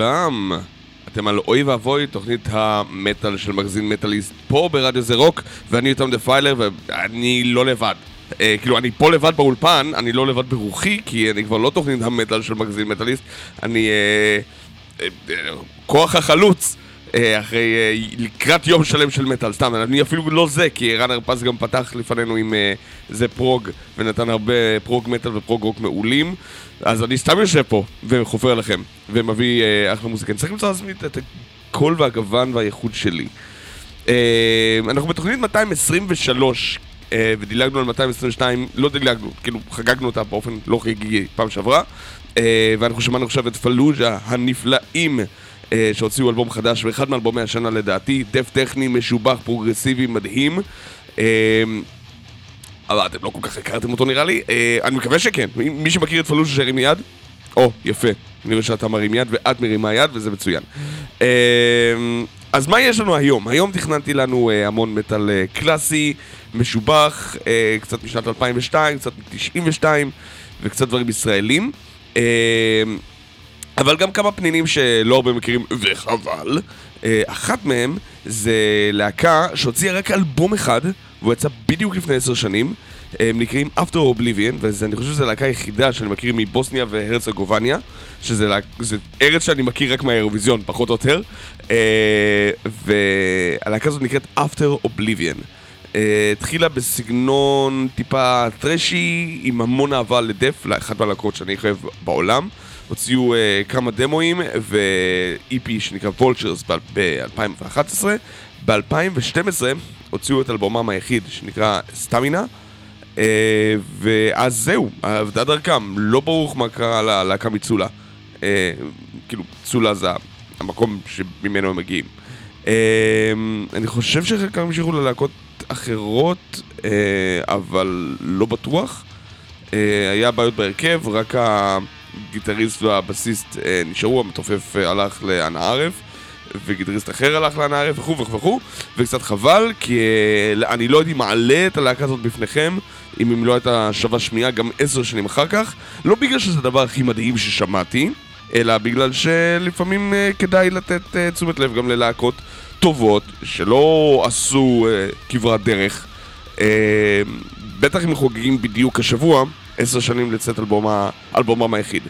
לכולם. אתם על אוי ואבוי, תוכנית המטאל של מגזין מטאליסט פה ברדיו זה רוק, ואני יותם דפיילר, ואני לא לבד. אה, כאילו, אני פה לבד באולפן, אני לא לבד ברוחי, כי אני כבר לא תוכנית המטאל של מגזין מטאליסט, אני אה, אה, אה, כוח החלוץ. אה, אחרי, אה, לקראת יום שלם של מטאל, סתם, אני אפילו לא זה, כי רן הרפז גם פתח לפנינו עם אה, זה פרוג, ונתן הרבה פרוג מטאל ופרוג רוק מעולים, אז אני סתם יושב פה וחופר לכם, ומביא אחלה מוזיקה. אני צריך למצוא לעצמי את הקול והגוון והייחוד שלי. אנחנו בתוכנית 223, ודילגנו על 222, לא דילגנו, כאילו חגגנו אותה באופן לא חגיגי פעם שעברה, ואנחנו שמענו עכשיו את Fallujah הנפלאים. אה, שהוציאו אלבום חדש, ואחד מאלבומי השנה לדעתי, death טכני, משובח, פרוגרסיבי, מדהים. אה, אבל אתם לא כל כך הכרתם אותו נראה לי, אה, אני מקווה שכן. מי שמכיר את פלושה שירים יד? או, יפה. אני רואה שאתה מרים יד ואת מרימה יד וזה מצוין. אז מה יש לנו היום? היום תכננתי לנו המון מטאל קלאסי, משובח, קצת משנת 2002, קצת מ-92 וקצת דברים ישראלים. אבל גם כמה פנינים שלא הרבה מכירים, וחבל. אה, אחת מהם זה להקה שהוציאה רק אלבום אחד, והוא יצא בדיוק לפני עשר שנים. הם נקראים After Oblivion, ואני חושב שזו הלהקה היחידה שאני מכיר מבוסניה והרצגובניה, שזה לה, ארץ שאני מכיר רק מהאירוויזיון, פחות או יותר. אה, והלהקה הזאת נקראת After Oblivion. אה, התחילה בסגנון טיפה טרשי, עם המון אהבה לדף, לאחת מהלהקות שאני חייב בעולם. הוציאו uh, כמה דמואים ו-EP שנקרא וולצ'רס ב-2011. ב-2012 הוציאו את אלבומם היחיד שנקרא סטמינה. Uh, ואז זהו, עבדה דרכם, לא ברור מה קרה ללהקה מצולה. Uh, כאילו, צולה זה המקום שממנו הם מגיעים. Uh, אני חושב שחלקם המשיכו ללהקות אחרות, uh, אבל לא בטוח. Uh, היה בעיות בהרכב, רק ה... הגיטריסט והבסיסט אה, נשארו, המתופף אה, הלך לאנה ערף וגיטריסט אחר הלך לאנה ערף וכו' וכו' וכו' וקצת חבל כי אה, אני לא הייתי מעלה את הלהקה הזאת בפניכם אם היא לא הייתה שווה שמיעה גם עשר שנים אחר כך. לא בגלל שזה הדבר הכי מדהים ששמעתי אלא בגלל שלפעמים אה, כדאי לתת אה, תשומת לב גם ללהקות טובות שלא עשו אה, כברת דרך. אה, בטח אם חוגגים בדיוק השבוע עשר שנים לצאת אלבומם היחיד.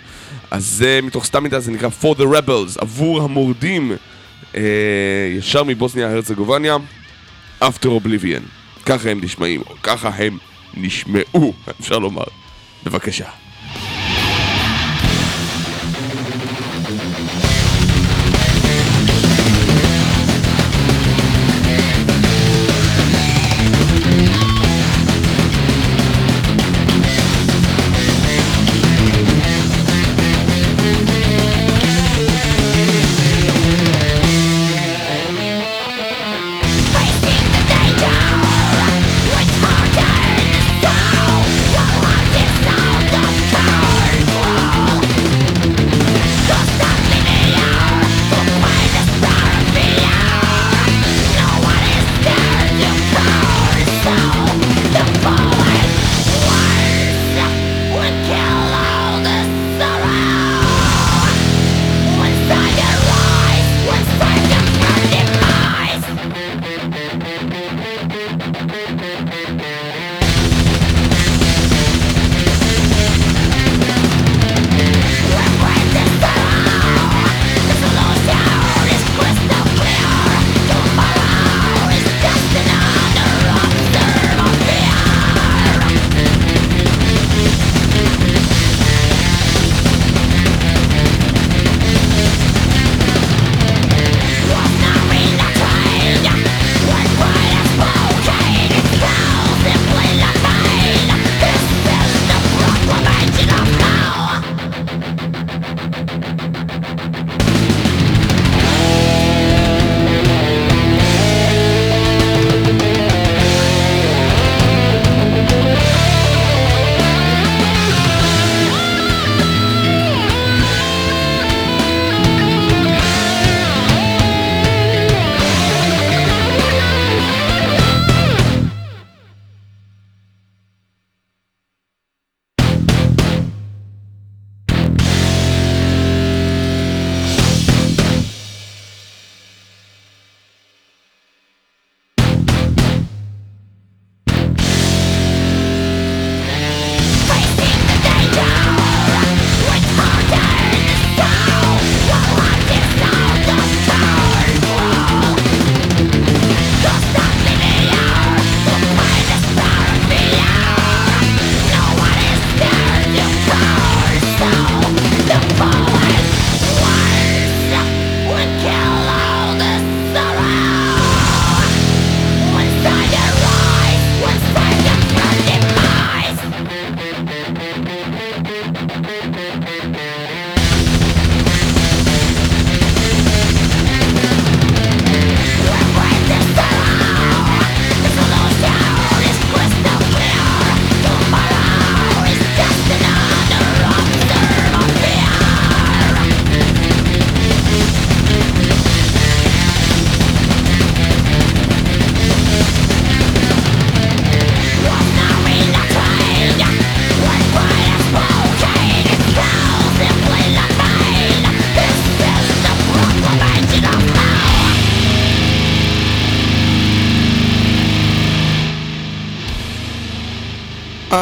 אז זה מתוך סתם מידה, זה נקרא For the Rebels, עבור המורדים, אה, ישר מבוסניה הרצגובניה, After Oblivion. ככה הם נשמעים, או ככה הם נשמעו, אפשר לומר. בבקשה.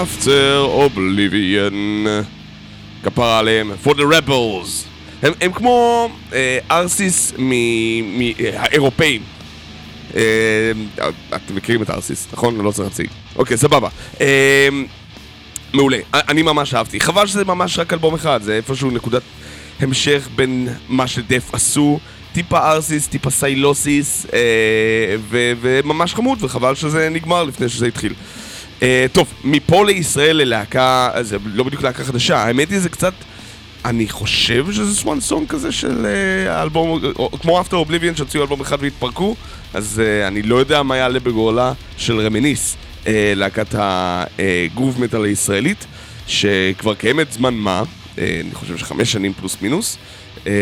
After Oblivion. כפרה עליהם. For the Rebels. הם, הם כמו אה, ארסיס מהאירופאים. אה, אתם מכירים את ארסיס, נכון? לא צריך להציג. אוקיי, סבבה. אה, מעולה. אני ממש אהבתי. חבל שזה ממש רק אלבום אחד, זה איפשהו נקודת המשך בין מה שדף עשו. טיפה ארסיס, טיפה סיילוסיס, אה, ו- וממש חמוד, וחבל שזה נגמר לפני שזה התחיל. אה, טוב, מפה לישראל ללהקה, זה לא בדיוק להקה חדשה, האמת היא זה קצת... אני חושב שזה swan song כזה של אה, אלבום, או, כמו After Oblivion שהוציאו אלבום אחד והתפרקו, אז אה, אני לא יודע מה יעלה בגורלה של רמיניס, אה, להקת ה groove metal הישראלית, שכבר קיימת זמן מה, אה, אני חושב שחמש שנים פלוס מינוס, אה,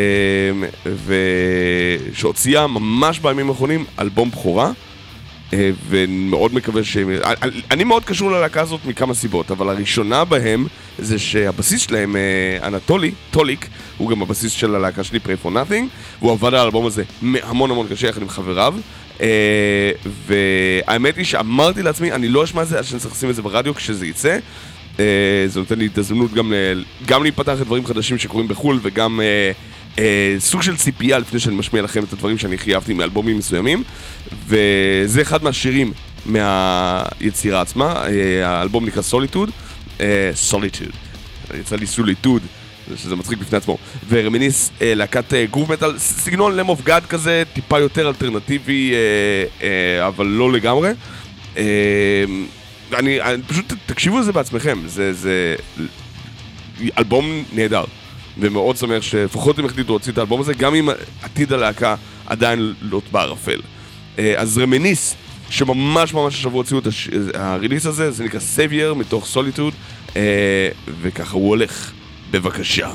ושהוציאה ממש בימים האחרונים אלבום בכורה. אה, ומאוד מקווה שהם... אני מאוד קשור ללהקה הזאת מכמה סיבות, אבל הראשונה בהם זה שהבסיס שלהם, אה, אנטולי, טוליק, הוא גם הבסיס של הלהקה שלי, Pray for Nothing, והוא עבד על האלבום הזה המון המון קשה יחד עם חבריו, אה, והאמת היא שאמרתי לעצמי, אני לא אשמע את זה עד שאני צריך לשים את זה ברדיו כשזה יצא. זה נותן לי את הזדמנות גם, גם להיפתח לדברים חדשים שקורים בחו"ל וגם אה, סוג של ציפייה לפני שאני משמיע לכם את הדברים שאני הכי אהבתי מאלבומים מסוימים וזה אחד מהשירים מהיצירה עצמה, אה, האלבום נקרא Solitude, אה, Solitude, יצא לי Solitude, שזה מצחיק בפני עצמו, ורמיניס אה, להקת אה, groove metal, סגנון Lamb of God כזה, טיפה יותר אלטרנטיבי, אה, אה, אבל לא לגמרי. אה, אני, אני פשוט תקשיבו לזה בעצמכם, זה, זה אלבום נהדר. ומאוד שמח שלפחות הם החליטו להוציא את האלבום הזה, גם אם עתיד הלהקה עדיין לוט בערפל. אה, אז רמיניס, שממש ממש השבוע הוציאו את ה release הזה, זה נקרא Savior מתוך Solitude, אה, וככה הוא הולך. בבקשה.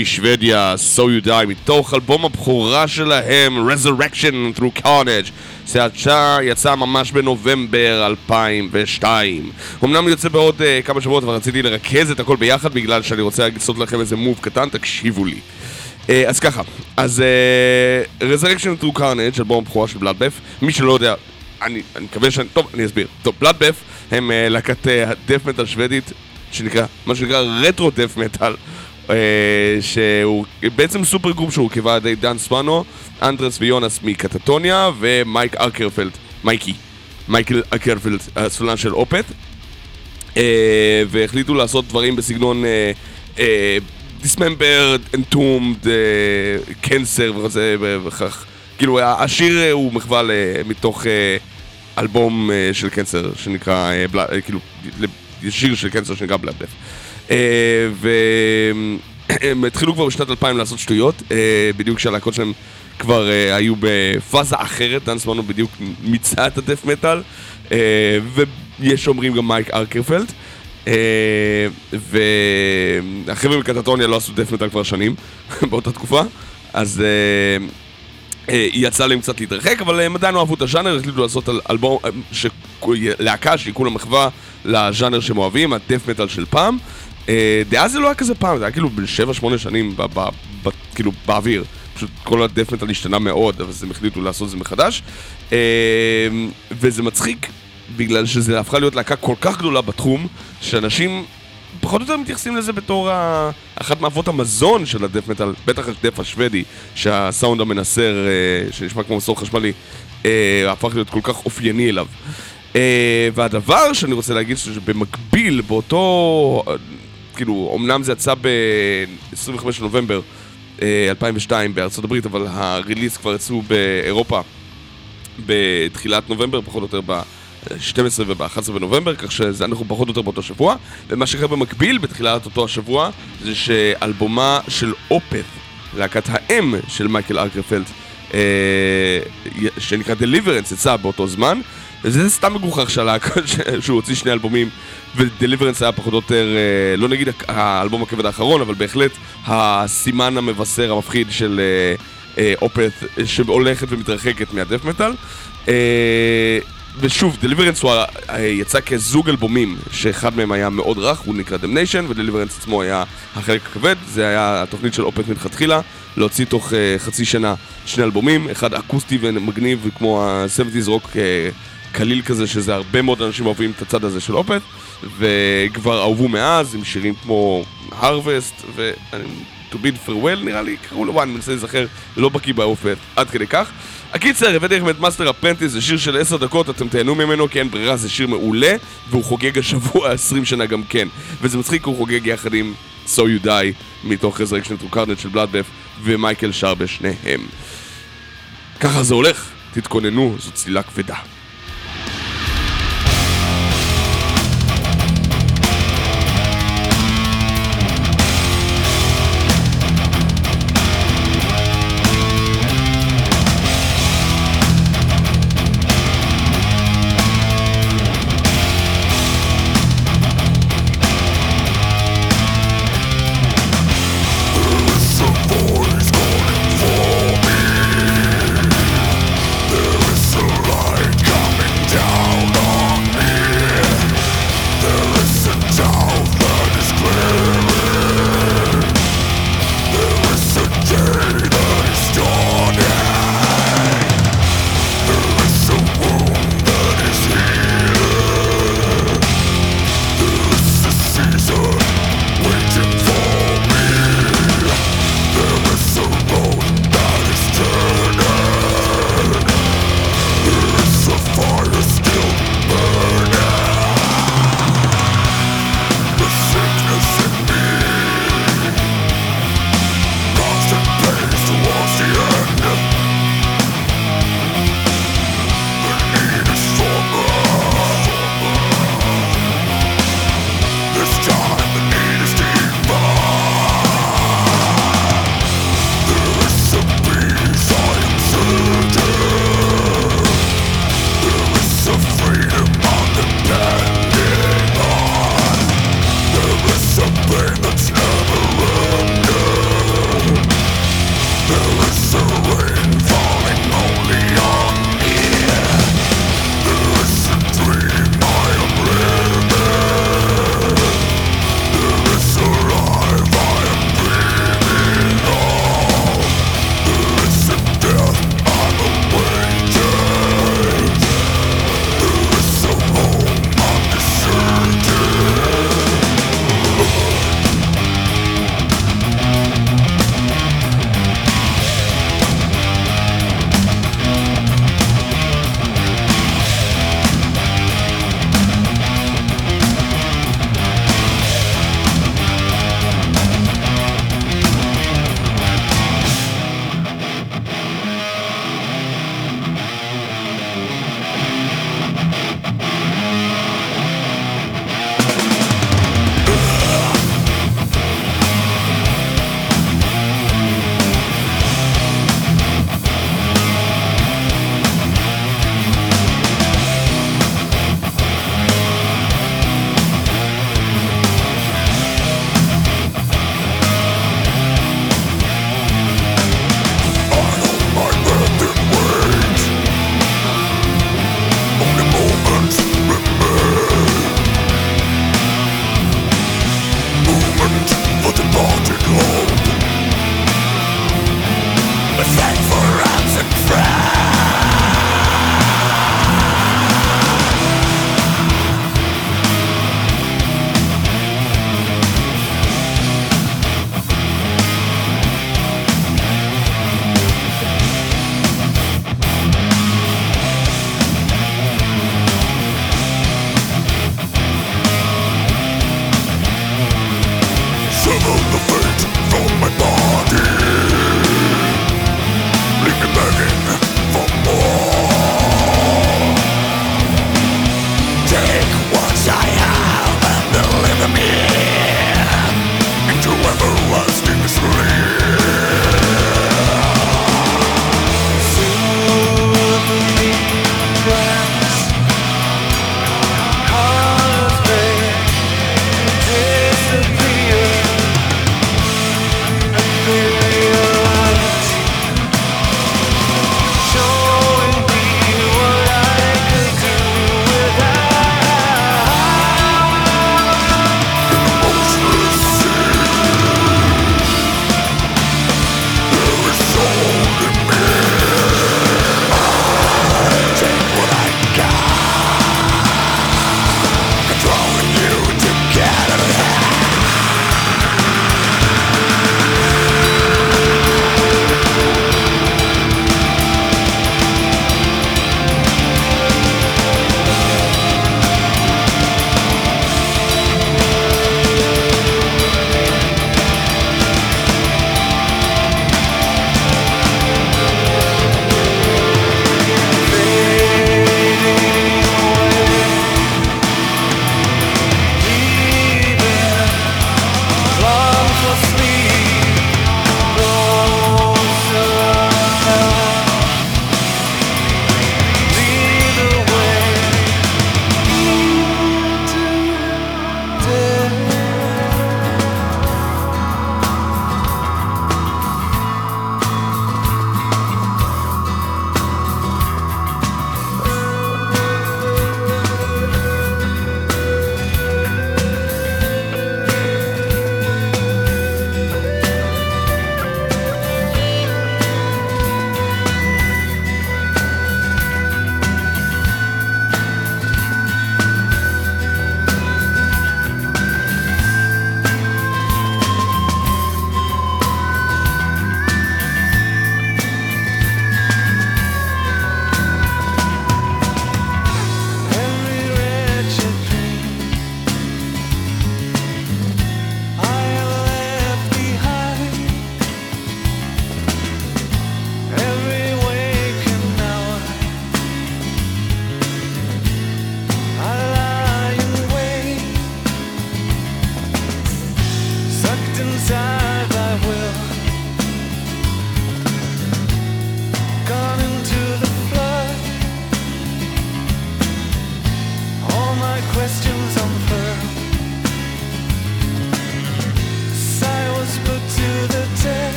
משוודיה, So You Die, מתוך אלבום הבכורה שלהם, Resurrection Through Carnage. זה יצא ממש בנובמבר 2002. אמנם יוצא בעוד uh, כמה שבועות, אבל רציתי לרכז את הכל ביחד בגלל שאני רוצה לעשות לכם איזה מוב קטן, תקשיבו לי. Uh, אז ככה, אז uh, Resurrection Through Carnage, אלבום הבכורה של Bloodbath, מי שלא יודע, אני, אני מקווה שאני... טוב, אני אסביר. טוב, Bloodbath הם uh, להקת הדף מטאל שוודית שנקרא, מה שנקרא רטרו death metal, שהוא בעצם supergroup שהורכבה על ידי דן סוואנו, אנדרס ויונס מ Katatonia ומייק ארקרפלד, מייקי, מייקל ארקרפלד, הסולן של Opeth, אה, והחליטו לעשות דברים בסגנון Dismember, Entombed, Cancer וכך. כאילו השיר הוא מחווה מתוך אלבום של קנסר שנקרא, כאילו שיר של קנסר שנקרא בלאדף. אה, והם התחילו כבר בשנת 2000 לעשות שטויות, אה, בדיוק כשהלהקות שלהם כבר אה, היו בפאזה אחרת, דן סמנו בדיוק מיצה את הדף מטאל, ויש אומרים גם מייק ארקרפלד. והחבר'ה מקטטוניה לא עשו דף מטאל כבר שנים, באותה תקופה, אז יצאה להם קצת להתרחק, אבל הם עדיין אהבו את הז'אנר, החליטו לעשות אלבום, להקה שהיא כולה מחווה לז'אנר שהם אוהבים, הדף מטאל של פעם. אה, דאז זה לא היה כזה פעם, זה היה כאילו ב-7-8 שנים כאילו באוויר. פשוט כל הדף מטאל השתנה מאוד, אבל הם החליטו לעשות את זה מחדש. אה, וזה מצחיק, בגלל שזה הפכה להיות להקה כל כך גדולה בתחום, שאנשים פחות או יותר מתייחסים לזה בתור אחת מאבות המזון של הדף מטאל, בטח הדף השוודי, שהסאונד המנסר, אה, שנשמע כמו מסור חשמלי, הפך להיות כל כך אופייני אליו. והדבר שאני רוצה להגיד שבמקביל, באותו... כאילו, אמנם זה יצא ב-25 לנובמבר uh, 2002 בארצות הברית, אבל הריליס כבר יצאו באירופה בתחילת נובמבר, פחות או יותר ב-12 וב-11 בנובמבר, כך שאנחנו פחות או יותר באותו שבוע. ומה שקרה במקביל בתחילת אותו השבוע, זה שאלבומה של אופת, להקת האם של מייקל ארקרפלד, uh, שנקרא Deliverance, יצא באותו זמן. וזה סתם מגוחך שהלהקה שהוא הוציא שני אלבומים ודליברנס היה פחות או יותר, אה, לא נגיד האלבום הכבד האחרון, אבל בהחלט הסימן המבשר המפחיד של אה, אה, אופת שהולכת ומתרחקת מהדף מטאל. ושוב, Deliverance הוא יצא כזוג אלבומים, שאחד מהם היה מאוד רך, הוא נקרא Damnation, ו Deliverance עצמו היה החלק הכבד, זה היה התוכנית של Opeth מלכתחילה, להוציא תוך חצי שנה שני אלבומים, אחד אקוסטי ומגניב כמו ה-70's רוק קליל כזה, שזה הרבה מאוד אנשים אוהבים את הצד הזה של Opeth, וכבר אהובו מאז עם שירים כמו Harvest, ו... To bid farewell נראה לי, קראו לו, אני מנסה להיזכר, לא בקיא ב Opeth, עד כדי כך. הקיצר, הבאתי לכם את Master's Apprentices, זה שיר של עשר דקות, אתם תהנו ממנו כי אין ברירה, זה שיר מעולה, והוא חוגג השבוע 20 שנה גם כן. וזה מצחיק, הוא חוגג יחד עם So You Die, מתוך Resurrection to Carnage של Bloodbath, ומייקל שר בשניהם. ככה זה הולך, תתכוננו, זו צלילה כבדה.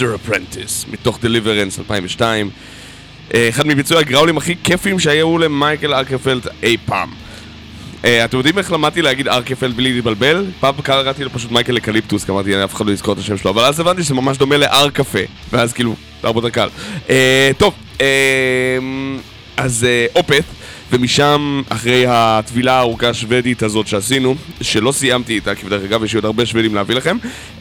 Master's Apprentices, מתוך Deliverance 2002. אה, אחד מביצועי ה growl ים הכי כיפים שהיו למייקל ארקפלד אי פעם. אה, אתם יודעים איך למדתי להגיד ארקפלד בלי להתבלבל? פעם קראתי לו פשוט מייקל אקליפטוס, כי אמרתי, אף אחד לא יזכור את השם שלו, אבל אז הבנתי שזה ממש דומה לארקפה, ואז כאילו, זה הרבה יותר קל. אה, טוב, אז Opeth, ומשם, אחרי הטבילה הארוכה השוודית הזאת שעשינו, שלא סיימתי איתה, כי בדרך אגב יש לי עוד הרבה שוודים להביא לכם,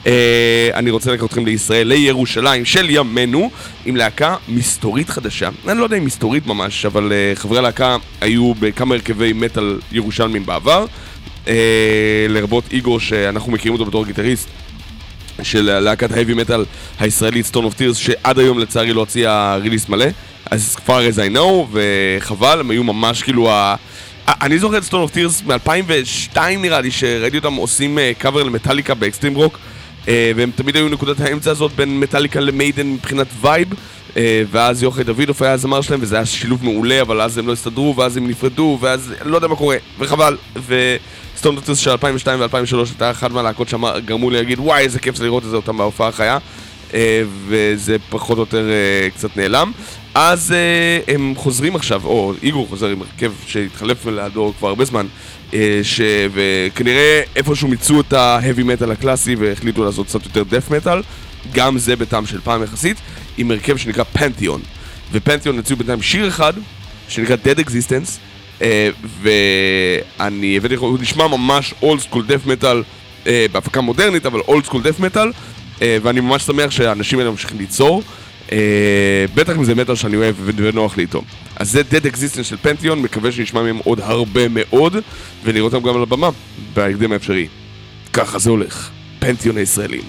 אה, אני רוצה לקחת אתכם לישראל, לירושלים של ימינו, עם להקה מסתורית חדשה. אני לא יודע אם מסתורית ממש, אבל אה, חברי הלהקה היו בכמה הרכבי מטאל ירושלמים בעבר, אה, לרבות איגור, שאנחנו מכירים אותו בתור גיטריסט. של להקת ההאבי מטאל הישראלית Stone of Tears שעד היום לצערי לא הוציאה release מלא as far as I know וחבל הם היו ממש כאילו ה... אני זוכר את Stone of Tears מ-2002 נראה לי שראיתי אותם עושים קאבר למטאליקה באקסטרים רוק והם תמיד היו נקודת האמצע הזאת בין מטאליקה למיידן מבחינת וייב ואז יוחאי דוידוף היה הזמר שלהם וזה היה שילוב מעולה אבל אז הם לא הסתדרו ואז הם נפרדו ואז לא יודע מה קורה וחבל. ו... Stone of Tears של 2002 ו-2003 הייתה אחת מהלהקות שגרמו לי להגיד וואי איזה כיף זה לראות את זה אותם בהופעה החיה. אה, וזה פחות או יותר אה, קצת נעלם. אז אה, הם חוזרים עכשיו, או איגור חוזר עם הרכב שהתחלף לידו כבר הרבה זמן ש... וכנראה איפשהו מיצו את ההאבי מטאל הקלאסי והחליטו לעשות קצת יותר death metal גם זה בטעם של פעם יחסית עם הרכב שנקרא פנתיון ופנתיון יצאו בינתיים שיר אחד שנקרא Dead Existence ואני הבאתי הוא נשמע ממש old school death metal בהפקה מודרנית, אבל old school death metal ואני ממש שמח שהאנשים האלה ממשיכים ליצור. אה, בטח אם זה מטאל שאני אוהב ונוח לי איתו. אז זה Dead Existence של פנתיון, מקווה שנשמע מהם עוד הרבה מאוד ונראה אותם גם על הבמה בהקדם האפשרי. ככה זה הולך, פנתיון הישראלים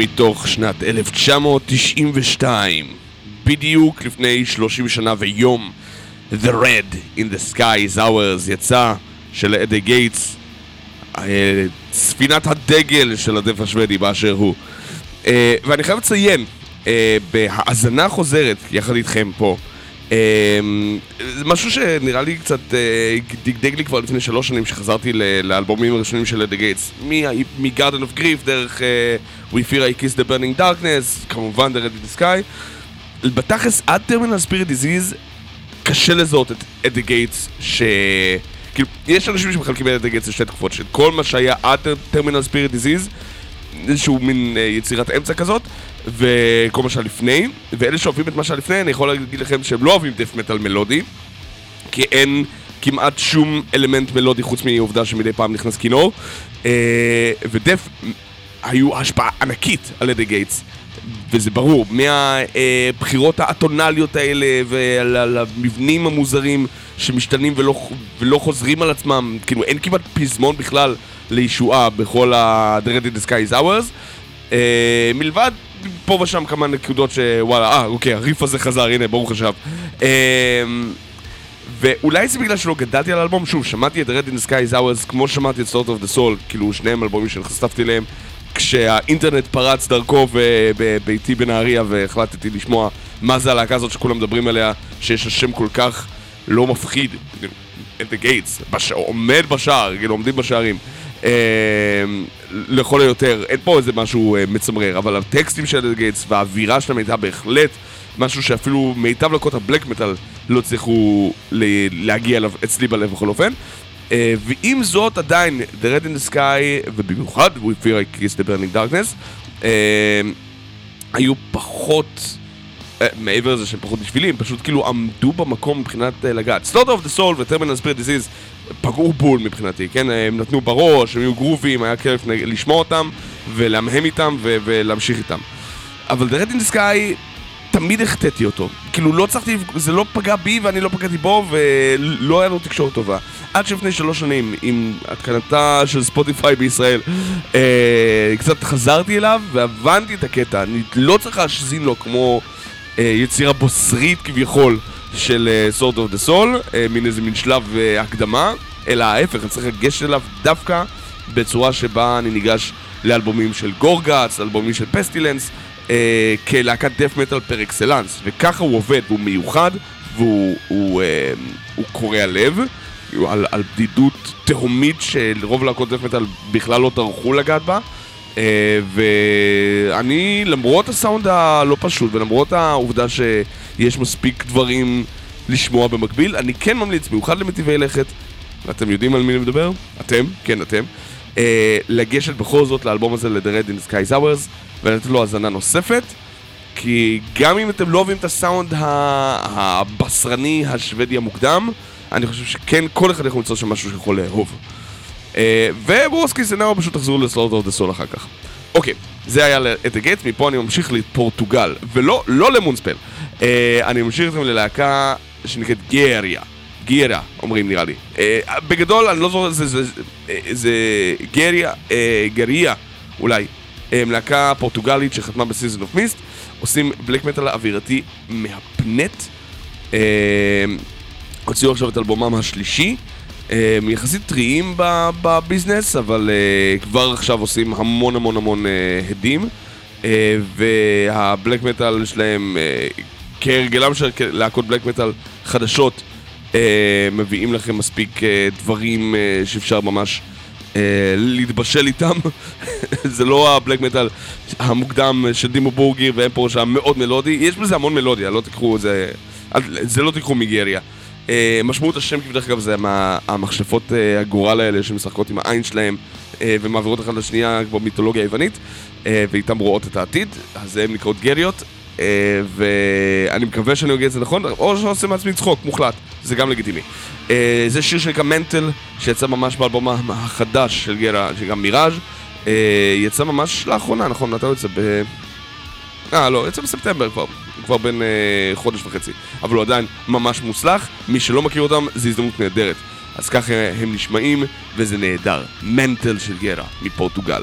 מתוך שנת 1992, בדיוק לפני 30 שנה ויום, The Red in the Sky is Ours יצא של אדי גייטס, אה, ספינת הדגל של הדף השוודי באשר הוא. אה, ואני חייב לציין, אה, בהאזנה חוזרת יחד איתכם פה, זה משהו שנראה לי קצת דגדג לי כבר לפני שלוש שנים שחזרתי לאלבומים הראשונים של At the Gates. מ-Garden of Grief דרך With Fear I Kiss the Burning Darkness, כמובן The Red in the Sky. בתכלס עד Terminal Spirit Disease קשה לזהות את At the Gates ש... כאילו, יש אנשים שמחלקים את At the Gates לשתי תקופות של כל מה שהיה עד Terminal Spirit Disease איזשהו מין יצירת אמצע כזאת וכל מה שהיה לפני, ואלה שאוהבים את מה שהיה לפני, אני יכול להגיד לכם שהם לא אוהבים death metal מלודי, כי אין כמעט שום אלמנט מלודי חוץ מעובדה שמדי פעם נכנס כינור, אה, ודף היו השפעה ענקית על ידי גייטס. וזה ברור, מהבחירות האטונליות האלה ועל המבנים המוזרים שמשתנים ולא, ולא חוזרים על עצמם, כאילו אין כמעט פזמון בכלל לישועה בכל in the Sky is Ours. Uh, מלבד פה ושם כמה נקודות שוואלה, אה, אוקיי, הריף הזה חזר, הנה, ברוך השב. אמ, ואולי זה בגלל שלא גדלתי על האלבום, שוב, שמעתי את Red in the Sky is Ours כמו ששמעתי את Sort of the Soul, כאילו שניהם אלבומים שנחשפתי אליהם כשהאינטרנט פרץ דרכו בביתי בנהריה והחלטתי לשמוע מה זה הלהקה הזאת שכולם מדברים עליה, שיש לה שם כל כך לא מפחיד, את הגייטס, עומד בשער, כאילו עומדים בשערים. אמ, לכל היותר, אין פה איזה משהו אה, מצמרר, אבל הטקסטים של גייטס והאווירה שלהם הייתה בהחלט משהו שאפילו מיטב לקות הבלק מטאל לא הצליחו להגיע אליו אצלי בלב בכל אופן. אה, ועם זאת עדיין, The Red in the Sky, ובמיוחד We Fear I Kiss the Burning Darkness, אה, היו פחות... מעבר לזה שהם פחות בשבילים, פשוט כאילו עמדו במקום מבחינת לגעת. Slaughter of the Soul ו-Terminal Spirit Disease פגעו בול מבחינתי, כן? הם נתנו בראש, הם היו גרובים, היה כיף לשמוע אותם ולהמהם איתם ו- ולהמשיך איתם. אבל The Red in the Sky, תמיד החטאתי אותו. כאילו לא צריכתי, זה לא פגע בי ואני לא פגעתי בו ולא היה לו תקשורת טובה. עד שלפני שלוש שנים, עם התקנתה של ספוטיפיי בישראל, אה, קצת חזרתי אליו והבנתי את הקטע. אני לא צריך להשזין לו כמו אה, יצירה בוסרית כביכול. של uh, of the Soul, uh, מין איזה מין שלב uh, הקדמה, אלא ההפך, אני צריך לגשת אליו דווקא בצורה שבה אני ניגש לאלבומים של גורגאץ, אלבומים של פסטילנס, uh, כלהקת דף מטאל פר אקסלנס, וככה הוא עובד, והוא מיוחד, והוא הוא, אה, הוא קורע לב, הוא על, על בדידות תהומית שלרוב להקות דף מטאל בכלל לא טרחו לגעת בה. אה, ואני, למרות הסאונד הלא פשוט ולמרות העובדה שיש מספיק דברים לשמוע במקביל, אני כן ממליץ, במיוחד למטיבי לכת, ואתם יודעים על מי אני מדבר? אתם? כן, אתם. אה, לגשת בכל זאת לאלבום הזה, ל- The Red in the Sky Is Ours, ולתת לו האזנה נוספת. כי גם אם אתם לא אוהבים את הסאונד הבשרני השוודי המוקדם, אני חושב שכן, כל אחד יכול למצוא שם משהו שיכול לאהוב. אה, וברוסקי סנאו פשוט תחזרו ל-Slaughter of the Soul אחר כך. אוקיי, זה היה At the Gates, מפה אני ממשיך לפורטוגל, ולא, לא ל-Moonspell. אה, אני ממשיך איתכם ללהקה שנקראת גריה. גירה, אומרים נראה לי. אה, בגדול, אני לא זוכר, זה גריה, גריה, אולי. להקה פורטוגלית שחתמה בסיזון אוף מיסט, עושים בלק מטאל אווירתי מהפנט. הוציאו עכשיו את אלבומם השלישי. הם יחסית טריים בביזנס, אבל uh, כבר עכשיו עושים המון המון המון uh, הדים. והבלק מטאל שלהם, כהרגלם של להקות בלק מטאל חדשות, מביאים לכם מספיק דברים שאפשר ממש להתבשל איתם. זה לא הבלק מטאל המוקדם של דימו בורגיר ואמפור שהיה מאוד מלודי, יש בזה המון מלודיה, לא תיקחו את זה, זה לא תיקחו מגריה. אה, משמעות השם כבדרך אגב זה המכשפות אה, הגורל האלה שמשחקות עם העין שלהם אה, ומעבירות אחת לשנייה כמו מיתולוגיה היוונית ואיתן רואות את העתיד, אז הן נקראות גריות ואני מקווה שאני אגיד את זה נכון, או שאני עושה מעצמי צחוק, מוחלט, זה גם לגיטימי. זה שיר שנקרא מנטל, שיצא ממש באלבום החדש של גרה, שגם מיראז', יצא ממש לאחרונה, נכון? מתי הוא יצא? ב... אה, לא, יצא בספטמבר כבר. כבר בין אה, חודש וחצי, אבל הוא עדיין ממש מוצלח. מי שלא מכיר אותם, זו הזדמנות נהדרת. אז ככה הם נשמעים, וזה נהדר. מנטל של גרה, מפורטוגל.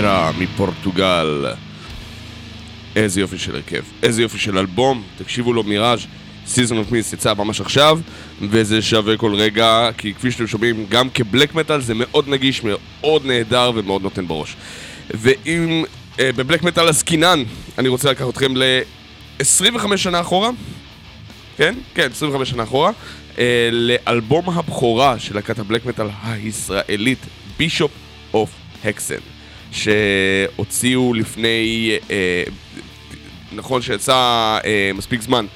גרה מפורטוגל. איזה יופי של הרכב, איזה יופי של אלבום, תקשיבו לו מיראז' סיזון אוף מיס יצא ממש עכשיו, וזה שווה כל רגע, כי כפי שאתם שומעים, גם כבלק מטאל זה מאוד נגיש, מאוד נהדר ומאוד נותן בראש. ואם אה, בבלק מטאל עסקינן, אני רוצה לקחת אתכם ל-25 שנה אחורה, כן? כן, 25 שנה אחורה, אה, לאלבום הבכורה של להקת הבלק מטאל הישראלית, Bishop of Hexen, שהוציאו לפני, אה, נכון שיצא אה, מספיק זמן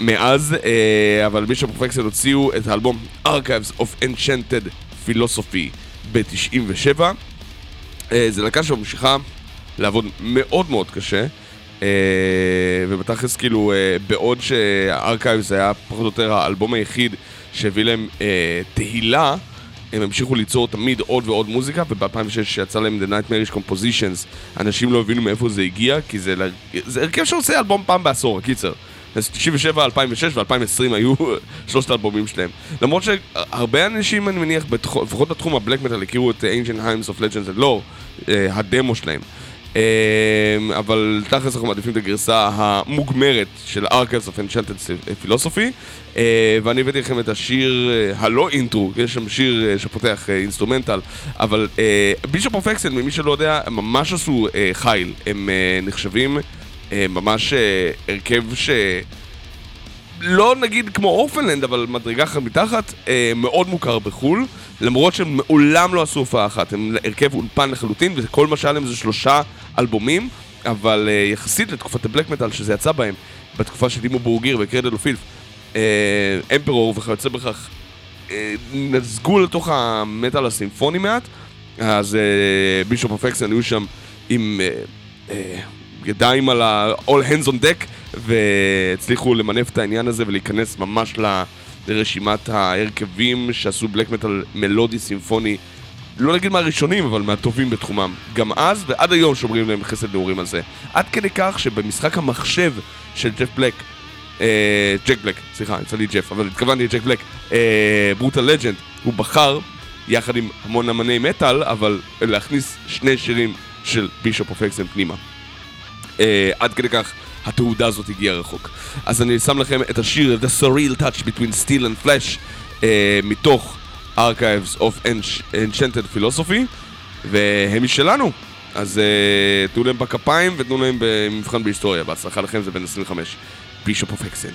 מאז, אה, אבל Bishop of Hexen הוציאו את האלבום Archives of an Enchanted Philosophy ב-97. אה, זה להקה שממשיכה לעבוד מאוד מאוד קשה. אה, ובתכלס כאילו אה, בעוד שה-Archives היה פחות או יותר האלבום היחיד שהביא להם uh, תהילה הם המשיכו ליצור תמיד עוד ועוד מוזיקה וב-2006 שיצא להם The Nightmarish Compositions אנשים לא הבינו מאיפה זה הגיע כי זה, זה הרכב שעושה אלבום פעם בעשור, קיצר אז 97, 2006 ו-2020 היו שלושת האלבומים שלהם. למרות שהרבה אנשים, אני מניח, לפחות בתחום הבלק מטאל, הכירו את Ancient Hymns of Legends and Lore, הדמו שלהם. אמ, אבל תכלס אנחנו מעדיפים את הגרסה המוגמרת של Archives of Enchanted Philosophy אה, ואני הבאתי לכם את השיר אה, הלא אינטרו, יש שם שיר אה, שפותח אינסטרומנטל אבל Bishop of Hexen, ממי שלא יודע, ממש עשו חיל. הם נחשבים ממש הרכב ש... לא נגיד כמו Orphaned Land, אבל מדרגה אחת מתחת, אה, מאוד מוכר בחו"ל, למרות שהם מעולם לא עשו הופעה אחת, הם הרכב אולפן לחלוטין, וכל מה שהיה להם זה שלושה אלבומים, אבל אה, יחסית לתקופת הבלק מטאל שזה יצא בהם, בתקופה של דימו בורגיר וקרדל אופילף, אה, אמפרור וכיוצא בכך, אה, נזגו לתוך המטאל הסימפוני מעט, אז אה, בישופ אוף אקסן היו שם עם... אה, אה, ידיים על ה-all hands on deck והצליחו למנף את העניין הזה ולהיכנס ממש לרשימת ההרכבים שעשו בלק מטאל מלודי סימפוני לא נגיד מהראשונים, אבל מהטובים בתחומם. גם אז ועד היום שומרים להם חסד נעורים על זה. עד כדי כך שבמשחק המחשב של ג'ף בלק, אה, ג'ק בלק, סליחה, יצא לי ג'ף, אבל התכוונתי לג'ק בלק, אה, Brutal Legend, הוא בחר, יחד עם המון אמני מטאל, אבל להכניס שני שירים של Bishop of Hexen פנימה. אה, עד כדי כך התעודה הזאת הגיעה רחוק. אז אני שם לכם את השיר The Surreal Touch Between Steel and Flesh אה, מתוך Archives of Enchanted Philosophy והם משלנו. אז אה, תנו להם בכפיים ותנו להם במבחן בהיסטוריה. בהצלחה לכם זה בין 25. בישופ אוף הקסן.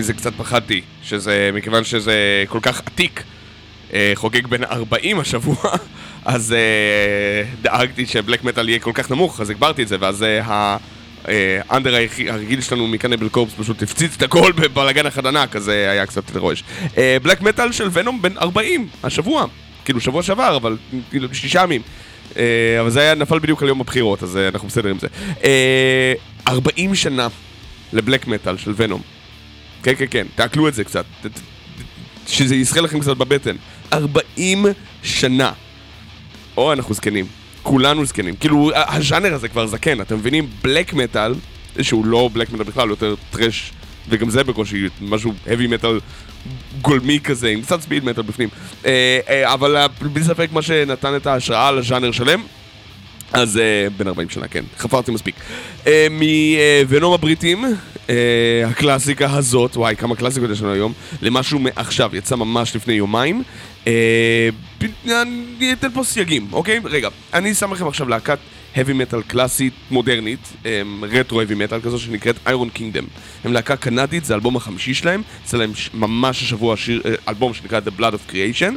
מזה קצת פחדתי, שזה, מכיוון שזה כל כך עתיק, אה, חוגג בין 40 השבוע, אז אה, דאגתי שבלק מטאל יהיה כל כך נמוך, אז הגברתי את זה, ואז אה, האנדר הרגיל שלנו מקנבל קורפס פשוט הפציץ את הכל בבלאגן אחד ענק, אז היה קצת רועש. בלק מטאל של ונום בין 40 השבוע, כאילו שבוע שעבר, אבל כאילו שישה ימים. אבל זה היה נפל בדיוק על יום הבחירות, אז אנחנו בסדר עם זה. 40 שנה לבלק מטאל של ונום. כן, כן, כן, תעכלו את זה קצת. שזה ישחה לכם קצת בבטן. 40 שנה. או, אנחנו זקנים. כולנו זקנים. כאילו, הז'אנר הזה כבר זקן, אתם מבינים? בלק מטאל, שהוא לא בלק מטאל בכלל, יותר טרש, וגם זה בקושי משהו heavy מטאל גולמי כזה, עם קצת ספיד מטאל בפנים. אה, אה, אבל בלי ספק מה שנתן את ההשראה לז'אנר שלם, אז uh, בן 40 שנה, כן, חפרתי מספיק. Uh, מוונום הבריטים, uh, הקלאסיקה הזאת, וואי, כמה קלאסיקות יש לנו היום, למשהו מעכשיו, יצא ממש לפני יומיים. Uh, אני אתן פה סייגים, אוקיי? רגע, אני שם לכם עכשיו להקת heavy metal קלאסית מודרנית, רטרו heavy metal כזו שנקראת איירון קינגדם. הם להקה קנדית, זה האלבום החמישי שלהם, יצא להם ממש השבוע שיר, אה, אלבום שנקרא The Blood of Creation.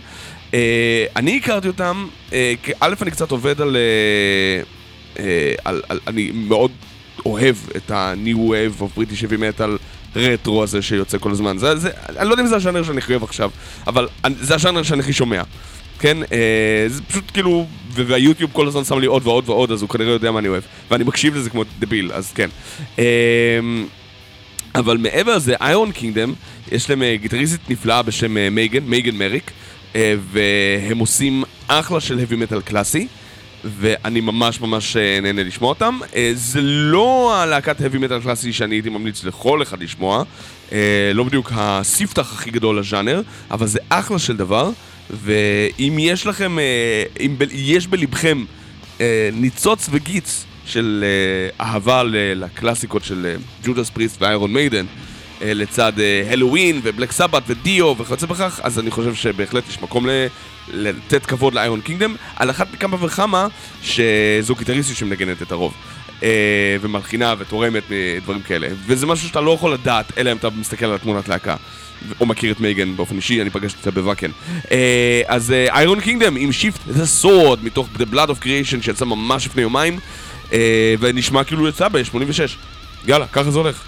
אה, אני הכרתי אותם, אה, א' אני קצת עובד על, אה, אה, על, על... אני מאוד אוהב את ה-New Wave of British Heavy Metal רטרו הזה שיוצא כל הזמן. זה, זה, אני לא יודע אם זה הז'אנר שאני הכי אוהב עכשיו, אבל אני- זה הז'אנר שאני הכי שומע. כן, אה, זה פשוט כאילו, והיוטיוב כל הזמן שם לי עוד ועוד ועוד, אז הוא כנראה יודע מה אני אוהב. ואני מקשיב לזה כמו דביל, אז כן. אה, אבל מעבר לזה, איירון קינגדם, יש להם גיטריסטית נפלאה בשם מייגן, מייגן מריק, והם עושים אחלה של heavy metal קלאסי. ואני ממש ממש אה, נהנה לשמוע אותם. אה, זה לא הלהקת heavy metal קלאסי שאני הייתי ממליץ לכל אחד לשמוע, אה, לא בדיוק הספתח הכי גדול לז'אנר, אבל זה אחלה של דבר, ואם יש לכם, אה, אם יש בלבכם אה, ניצוץ וגיץ של אה, אהבה לקלאסיקות של ג'ודאס פריסט ואיירון מיידן, אה, לצד הלואוין ובלק סבת ודיו וכיוצא בכך, אז אני חושב שבהחלט יש מקום לתת כבוד ל-Iron Kingdom, על אחת מכמה וכמה שזו גיטריסטית שמנגנת את הרוב. אה, ומלחינה ותורמת מדברים כאלה. וזה משהו שאתה לא יכול לדעת, אלא אם אתה מסתכל על התמונת להקה. או מכיר את מייגן באופן אישי, אני פגשתי אותה בוואקן. אה, אז Iron Kingdom עם Sheathe The Sword מתוך The Blood of Creation שיצא ממש לפני יומיים, אה, ונשמע כאילו יצא ב-86. יאללה, ככה זה הולך.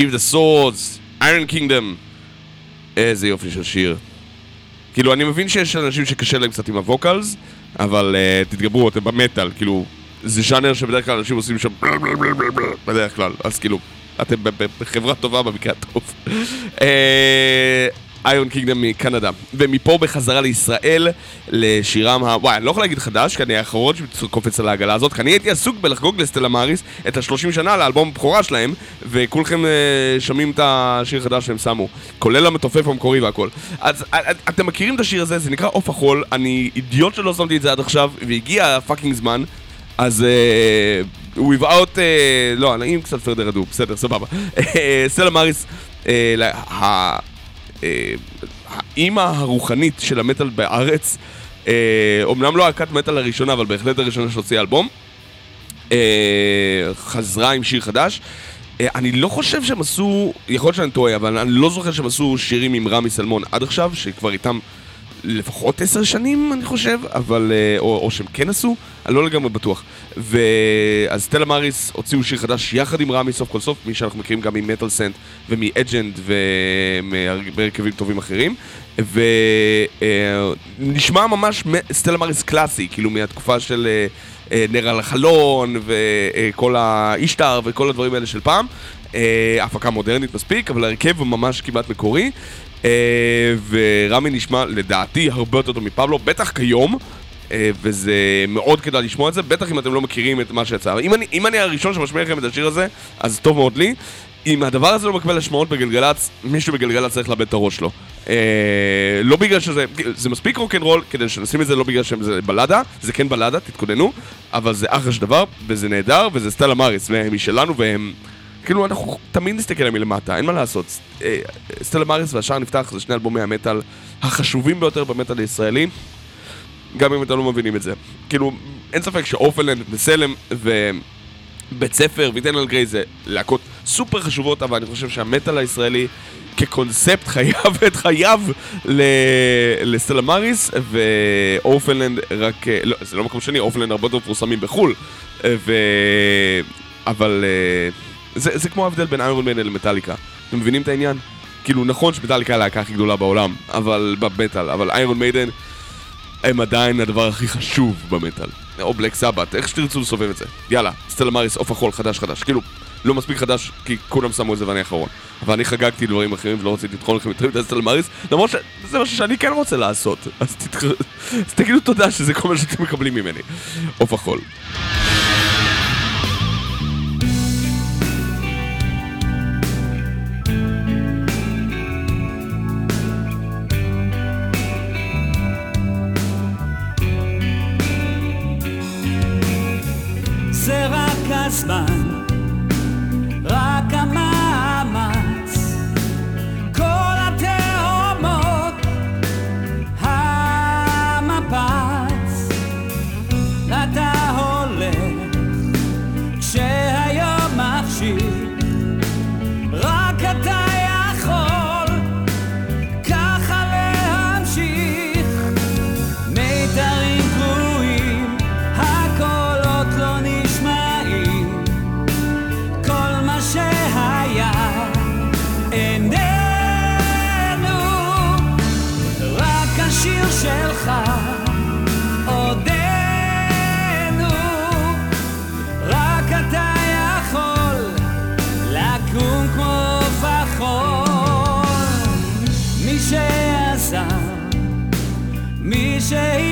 Sheave the Swords, Iron Kingdom. איזה יופי של שיר. כאילו, אני מבין שיש אנשים שקשה להם קצת עם הווקלס, אבל uh, תתגברו, אתם במטאל, כאילו, זה ז'אנר שבדרך כלל אנשים עושים שם בדרך כלל, אז כאילו, אתם בחברה טובה במקרה הטוב. איירון קינגדום מקנדה. ומפה בחזרה לישראל, לשירם ה... וואי, אני לא יכול להגיד חדש, כי אני האחרון שקופץ על העגלה הזאת, כי אני הייתי עסוק בלחגוג לסטלה מאריס את ה-30 שנה לאלבום הבכורה שלהם, וכולכם uh, שומעים את השיר החדש שהם שמו, כולל המתופף המקורי והכל. אז uh, אתם מכירים את השיר הזה, זה נקרא עוף החול, אני אידיוט שלא שמתי את זה עד עכשיו, והגיע הפאקינג זמן, אז... Uh, without... Uh, לא, אם קצת פרדר רדו, בסדר, סבבה. סטלה מאריס, אה, האימא הרוחנית של המטאל בארץ, אומנם לא להקת מטאל הראשונה, אבל בהחלט הראשונה שהוציאה אלבום, אה, חזרה עם שיר חדש. אה, אני לא חושב שהם עשו, יכול להיות שאני טועה, אבל אני לא זוכר שהם עשו שירים עם רמי סלמון עד עכשיו, שכבר איתם לפחות עשר שנים, אני חושב, אבל... או, או שהם כן עשו, אני לא לגמרי בטוח. ואז Stella Maris הוציאו שיר חדש יחד עם רמי סוף כל סוף, מי שאנחנו מכירים גם מ-Metal Scent ומאג'נד ומהרכבים טובים אחרים. ונשמע ממש סטלה מאריס קלאסי, כאילו מהתקופה של אה, אה, נר על החלון וכל האישטר וכל הדברים האלה של פעם. אה, הפקה מודרנית מספיק, אבל ההרכב הוא ממש כמעט מקורי. ורמי נשמע לדעתי הרבה יותר טוב מפבלו, בטח כיום. אה, וזה מאוד כדאי לשמוע את זה, בטח אם אתם לא מכירים את מה שיצא. אם אני, אם אני הראשון שמשמיע לכם את השיר הזה, אז טוב מאוד לי. אם הדבר הזה לא מקבל השמעות בגלגלצ, מישהו בגלגלצ צריך לאבד את הראש שלו. אה, לא בגלל שזה, זה מספיק רוקנרול כדי שנשים את זה לא בגלל שזה בלאדה, זה כן בלאדה, תתכוננו, אבל זה אחלה של דבר, וזה נהדר, וזה סטלה מאריס, והם משלנו, והם... כאילו, אנחנו תמיד נסתכל עליהם מלמטה, אין מה לעשות. אה, סטלה מאריס והשער נפתח זה שני אלבומי המטאל החשובים ביותר במטאל הישראלי. גם אם אתם לא מבינים את זה. כאילו, אין ספק שאופלנד וסלם ובית ספר ואיטנל גריי זה להקות סופר חשובות, אבל אני חושב שהמטאל הישראלי כקונספט חייב את חייו ל-Stella Maris, ואופלנד רק, לא, זה לא מקום שני, Orphaned Land הרבה יותר מפורסמים בחו"ל, ו... אבל זה, זה כמו ההבדל בין איירון מיידן למטאליקה. אתם מבינים את העניין? כאילו, נכון שמטאליקה הלהקה הכי גדולה בעולם, אבל במטאל, אבל איירון מיידן... הם עדיין הדבר הכי חשוב במטאל. או בלק סבת, איך שתרצו לסובב את זה. יאללה, סטלה מאריס, עוף החול, חדש חדש. כאילו, לא מספיק חדש, כי כולם שמו את זה ואני האחרון. אבל אני חגגתי דברים אחרים ולא רציתי לטחון לכם יותר מדי סטלה מאריס, למרות שזה משהו שאני כן רוצה לעשות. אז, תתח... אז תגידו תודה שזה כל מה שאתם מקבלים ממני. עוף החול. say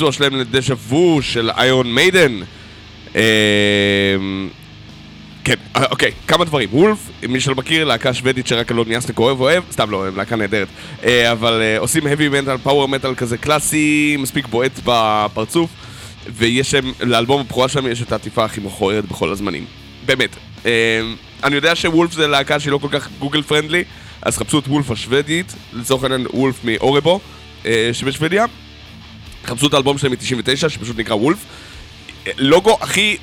וולף, בביצוע שלהם לדשא וו של איירון מיידן. אה, כן, אה, אוקיי, כמה דברים. וולף, מי שלא מכיר, להקה שוודית שרק אלון יסנק אוהב אוהב, סתם לא, הם להקה נהדרת. אה, אבל עושים heavy metal, power metal כזה קלאסי, מספיק בועט בפרצוף, ויש שם, לאלבום הבכורה שלהם יש את העטיפה הכי מכוערת בכל הזמנים. באמת. אני יודע שוולף זה להקה שהיא לא כל כך גוגל פרנדלי, אז חפשו את וולף השוודית, לצורך העניין וולף מאורבו, שבשוודיה. חפשו את האלבום שלהם מ-99, שפשוט נקרא Wolf. לוגו הכי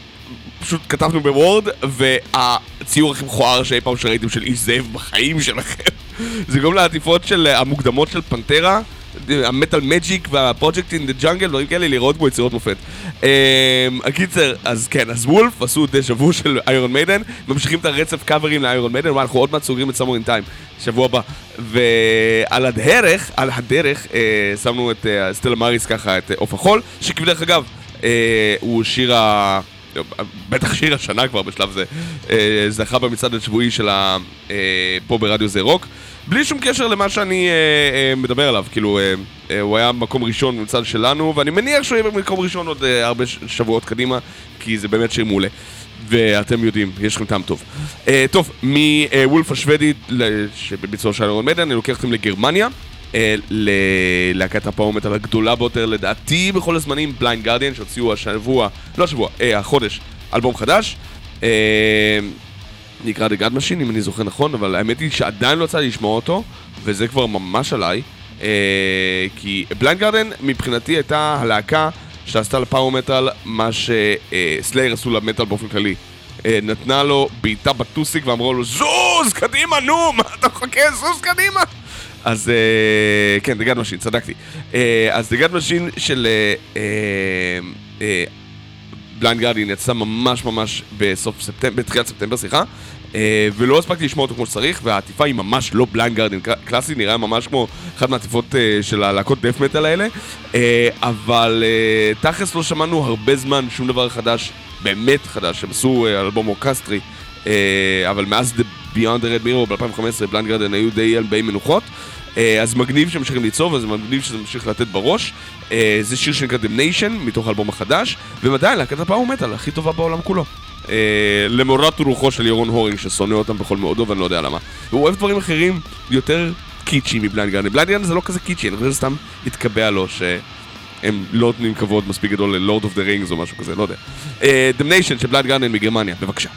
פשוט כתבנו בוורד, והציור הכי מכוער שאי פעם שראיתם של איש זאב בחיים שלכם. זה גם לעטיפות של אה, המוקדמות של פנטרה, ה-Metal Magic וה-Projects in the Jungle, דברים כאלה, לראות בו יצירות מופת. אמ, הקיצר, אז כן, אז Wolf עשו דז'ה וו של איירון מיידן, ממשיכים את הרצף קאברים לאיירון מיידן, וואי, אנחנו עוד מעט סוגרים את Somewhere in Time, שבוע הבא. ועל הדרך, על הדרך, אה, שמנו את אה, סטלה מאריס ככה, את אה, עוף החול, שכבדרך אגב, אה, הוא שיר ה... בטח שיר השנה כבר בשלב זה, אה, זכה במצעד השבועי של ה... אה, פה ברדיו זה רוק, בלי שום קשר למה שאני אה, מדבר עליו, כאילו, הוא היה מקום ראשון במצעד שלנו, ואני מניח שהוא יהיה במקום ראשון עוד הרבה שבועות קדימה, כי זה באמת שיר מעולה. ואתם יודעים, יש לכם טעם טוב. Uh, טוב, מ Wolf השוודית, ל- שבביצוע של Iron Maiden, אני לוקח אתכם לגרמניה, ללהקת ה power metal הגדולה ביותר לדעתי בכל הזמנים, Blind Guardian, שהוציאו השבוע, לא השבוע, uh, החודש, אלבום חדש. Uh, נקרא The God Machine, אם אני זוכר נכון, אבל האמת היא שעדיין לא יצא לי לשמוע אותו, וזה כבר ממש עליי. Uh, כי Blind Guardian מבחינתי הייתה הלהקה שעשתה ל power metal מה ש Slayer עשו למטאל באופן כללי. אה, נתנה לו בעיטה בטוסיק ואמרו לו זוז קדימה נו מה אתה מחכה זוז קדימה אז אה, כן, The God Machine, צדקתי. אה, אז The God Machine של Blind Guardian יצא ממש ממש בסוף ספטמבר, בתחילת ספטמבר, סליחה. אה, ולא הספקתי לשמוע אותו כמו שצריך, והעטיפה היא ממש לא Blind Guardian קלאסי, נראה ממש כמו אחת מהעטיפות אה, של הלהקות death metal האלה. אה, אבל אה, תכלס לא שמענו הרבה זמן שום דבר חדש, באמת חדש, הם עשו אה, אלבום אורקסטרי, אה, אבל מאז The Beyond the Red Mirror ב-2015 Blind Guardian היו די על מנוחות. אה, אז מגניב שהם ממשיכים ליצור, וזה מגניב שזה ממשיך לתת בראש. אה, זה שיר שנקרא Damnation, מתוך האלבום החדש, עדיין להקת ה power metal הכי טובה בעולם כולו. אה, למורת רוחו של ירון הורינג, ששונא אותם בכל מאודו, ואני לא יודע למה. הוא אוהב דברים אחרים יותר קיצ'י מ Blind Guardian. Blind Guardian זה לא כזה קיצ'י, אני חושב שזה סתם התקבע לו שהם לא נותנים כבוד מספיק גדול ל Lord of the Rings או משהו כזה, לא יודע. Damnation של Blind Guardian מגרמניה, בבקשה.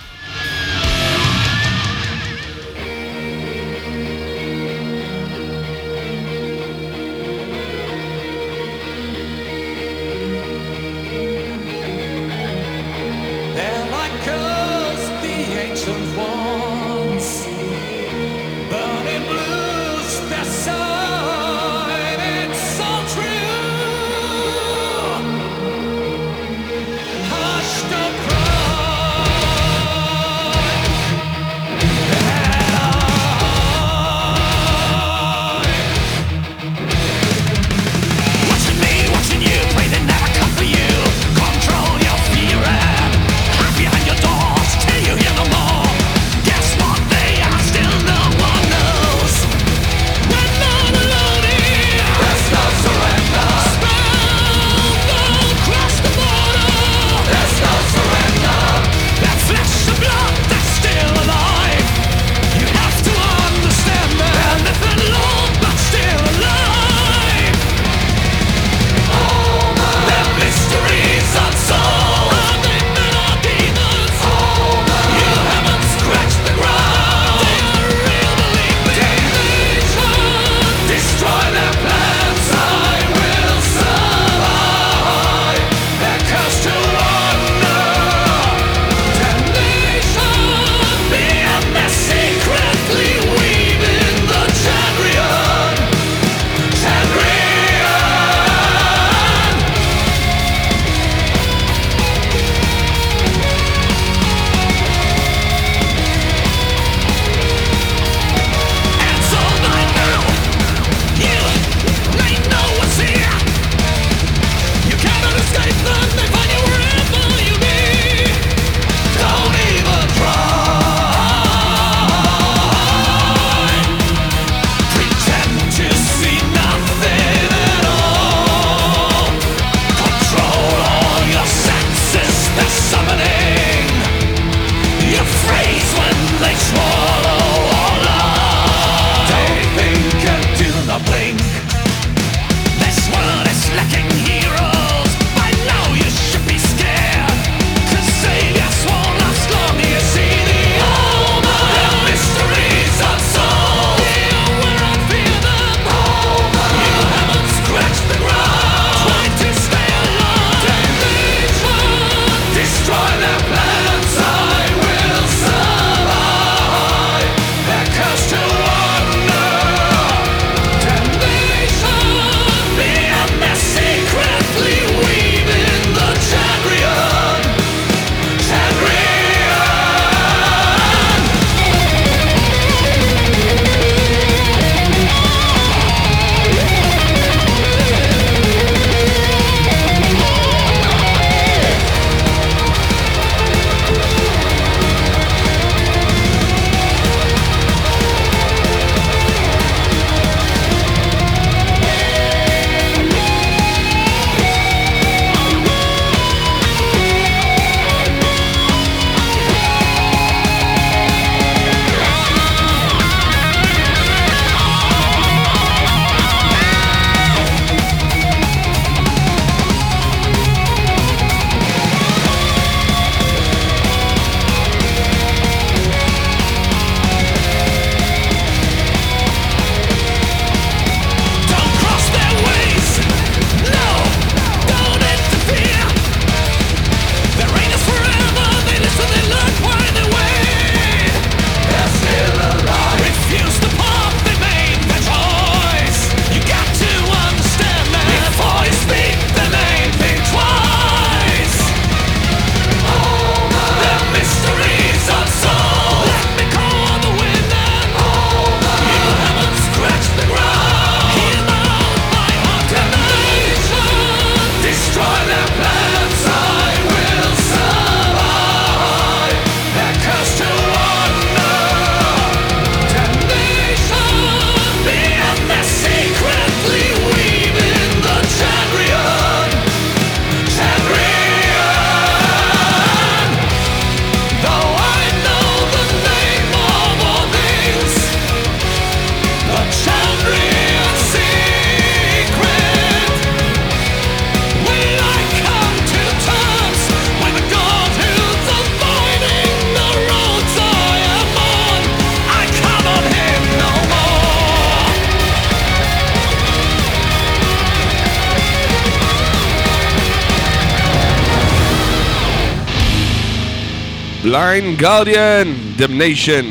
Blind Guardian, Damnation,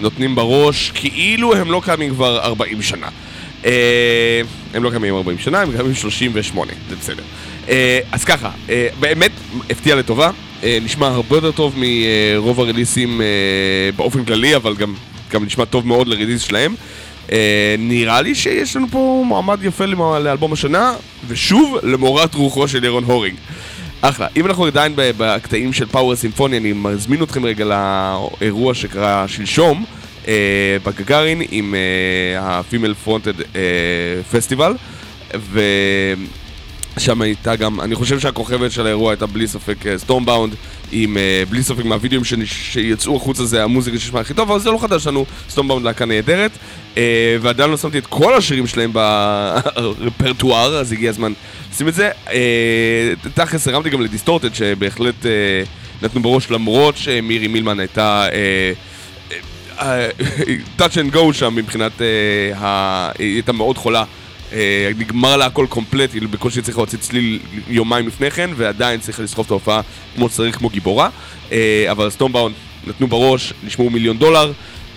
נותנים בראש כאילו הם לא קיימים כבר 40 שנה. אה, הם לא קיימים 40 שנה, הם קיימים 38, זה בסדר. אה, אז ככה, אה, באמת הפתיע לטובה, אה, נשמע הרבה יותר טוב מרוב הרליסים אה, באופן כללי, אבל גם, גם נשמע טוב מאוד ל release שלהם. אה, נראה לי שיש לנו פה מעמד יפה לאלבום השנה, ושוב, למורת רוחו של ירון הורינג. אחלה. אם אנחנו עדיין בקטעים של power סימפוני, אני מזמין אתכם רגע לאירוע שקרה שלשום אה, בגגארין עם ה-Female Fronted פסטיבל, ושם הייתה גם, אני חושב שהכוכבת של האירוע הייתה בלי ספק Stormbound, עם אה, בלי ספק מהווידאוים שיצאו החוצה זה המוזיקה שנשמע הכי טוב, אבל זה לא חדש לנו, Stormbound להקה נהדרת, אה, ועדיין לא שמתי את כל השירים שלהם ברפרטואר, אז הגיע הזמן לשים את זה. אה, תכלס הרמתי גם ל Distorted, שבהחלט אה, נתנו בראש למרות שמירי מילמן הייתה... אה, touch and go שם מבחינת, היא הייתה מאוד חולה. אה, נגמר לה הקול קומפלט, היא בקושי צריכה להוציא צליל יומיים לפני כן, ועדיין צריכה לסחוב את ההופעה כמו שצריך, כמו גיבורה. אה, אבל Stormbound נתנו בראש, נשמעו מיליון דולר.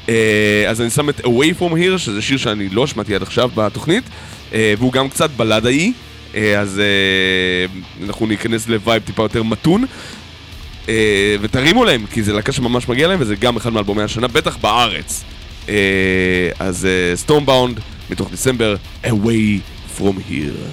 אה, אז אני שם את Away From Here, שזה שיר שאני לא שמעתי עד עכשיו בתוכנית, והוא גם קצת בלדאי, אז אנחנו ניכנס ל vibe טיפה יותר מתון. אה, ותרימו להם, כי זה להקה שממש מגיע להם, וזה גם אחד מאלבומי השנה, בטח בארץ. אה, אז סטורמבאונד, מתוך דצמבר, Away From Here.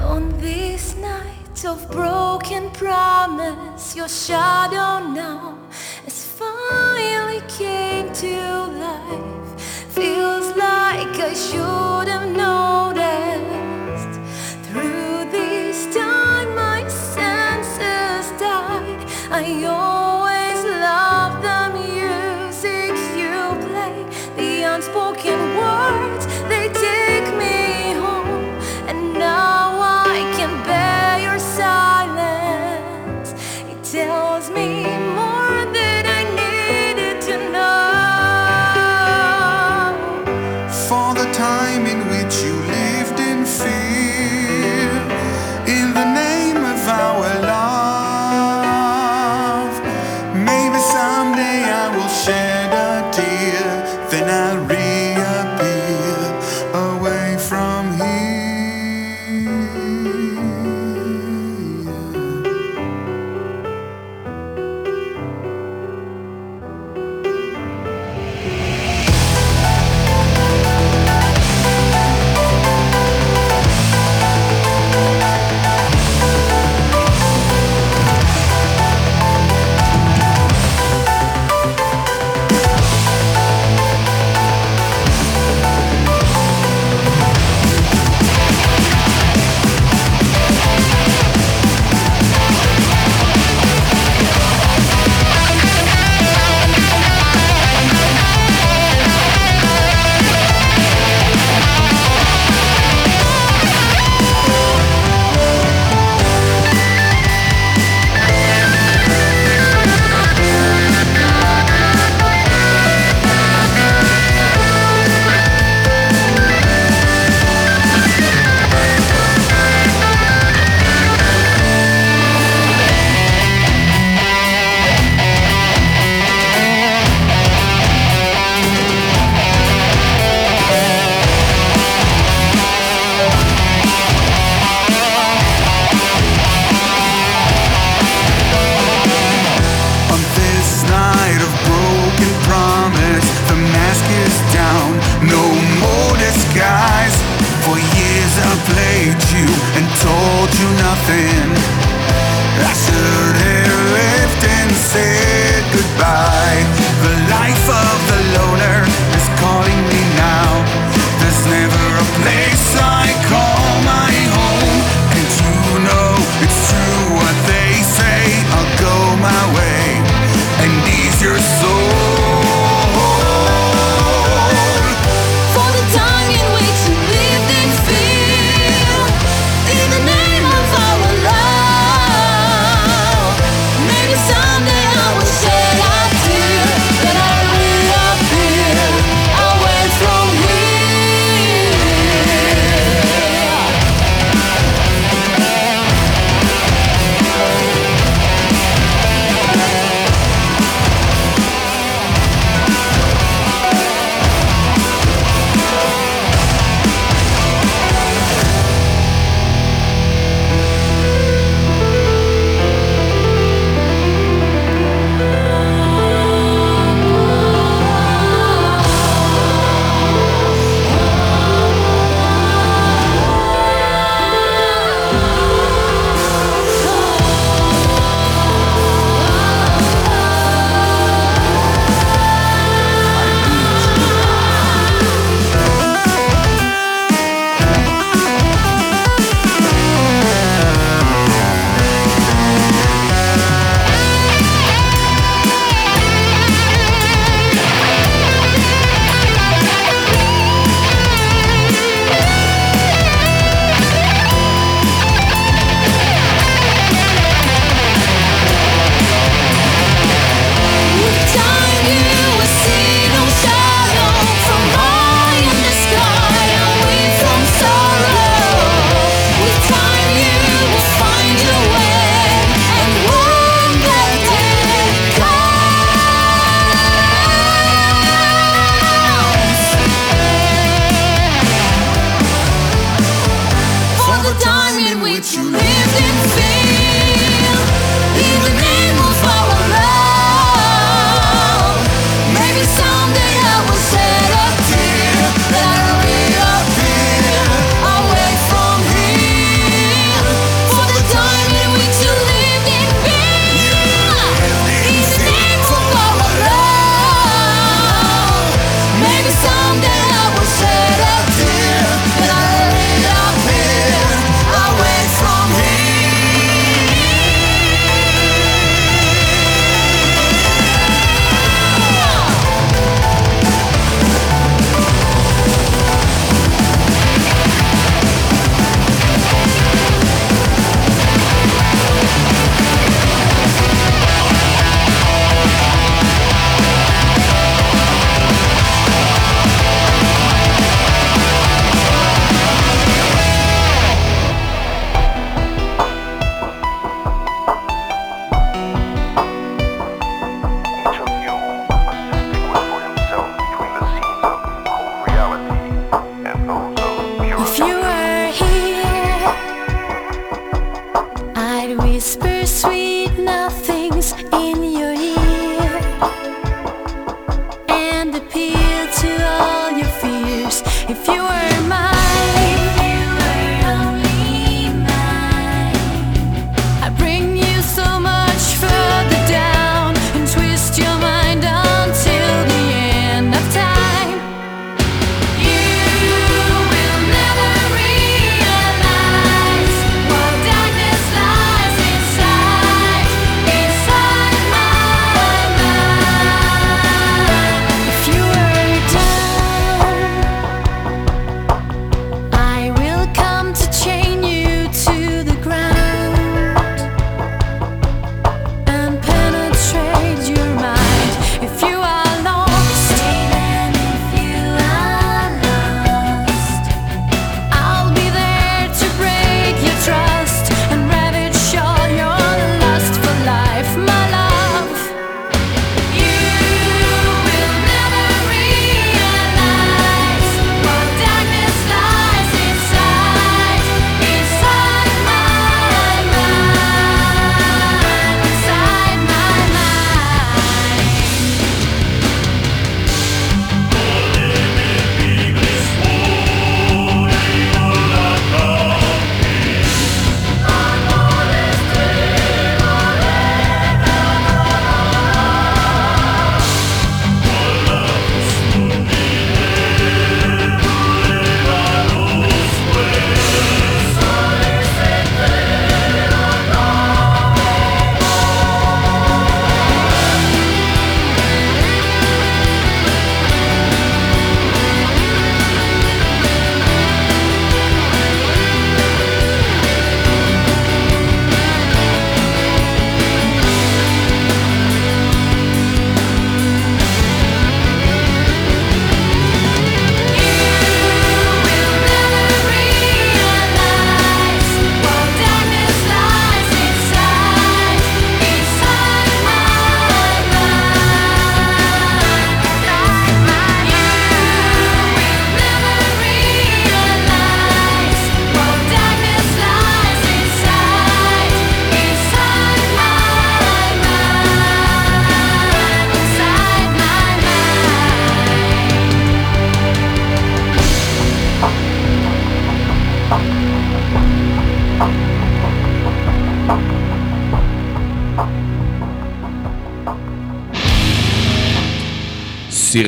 On these nights of broken promise, your shadow now has finally came to life. Feels like I should have noticed.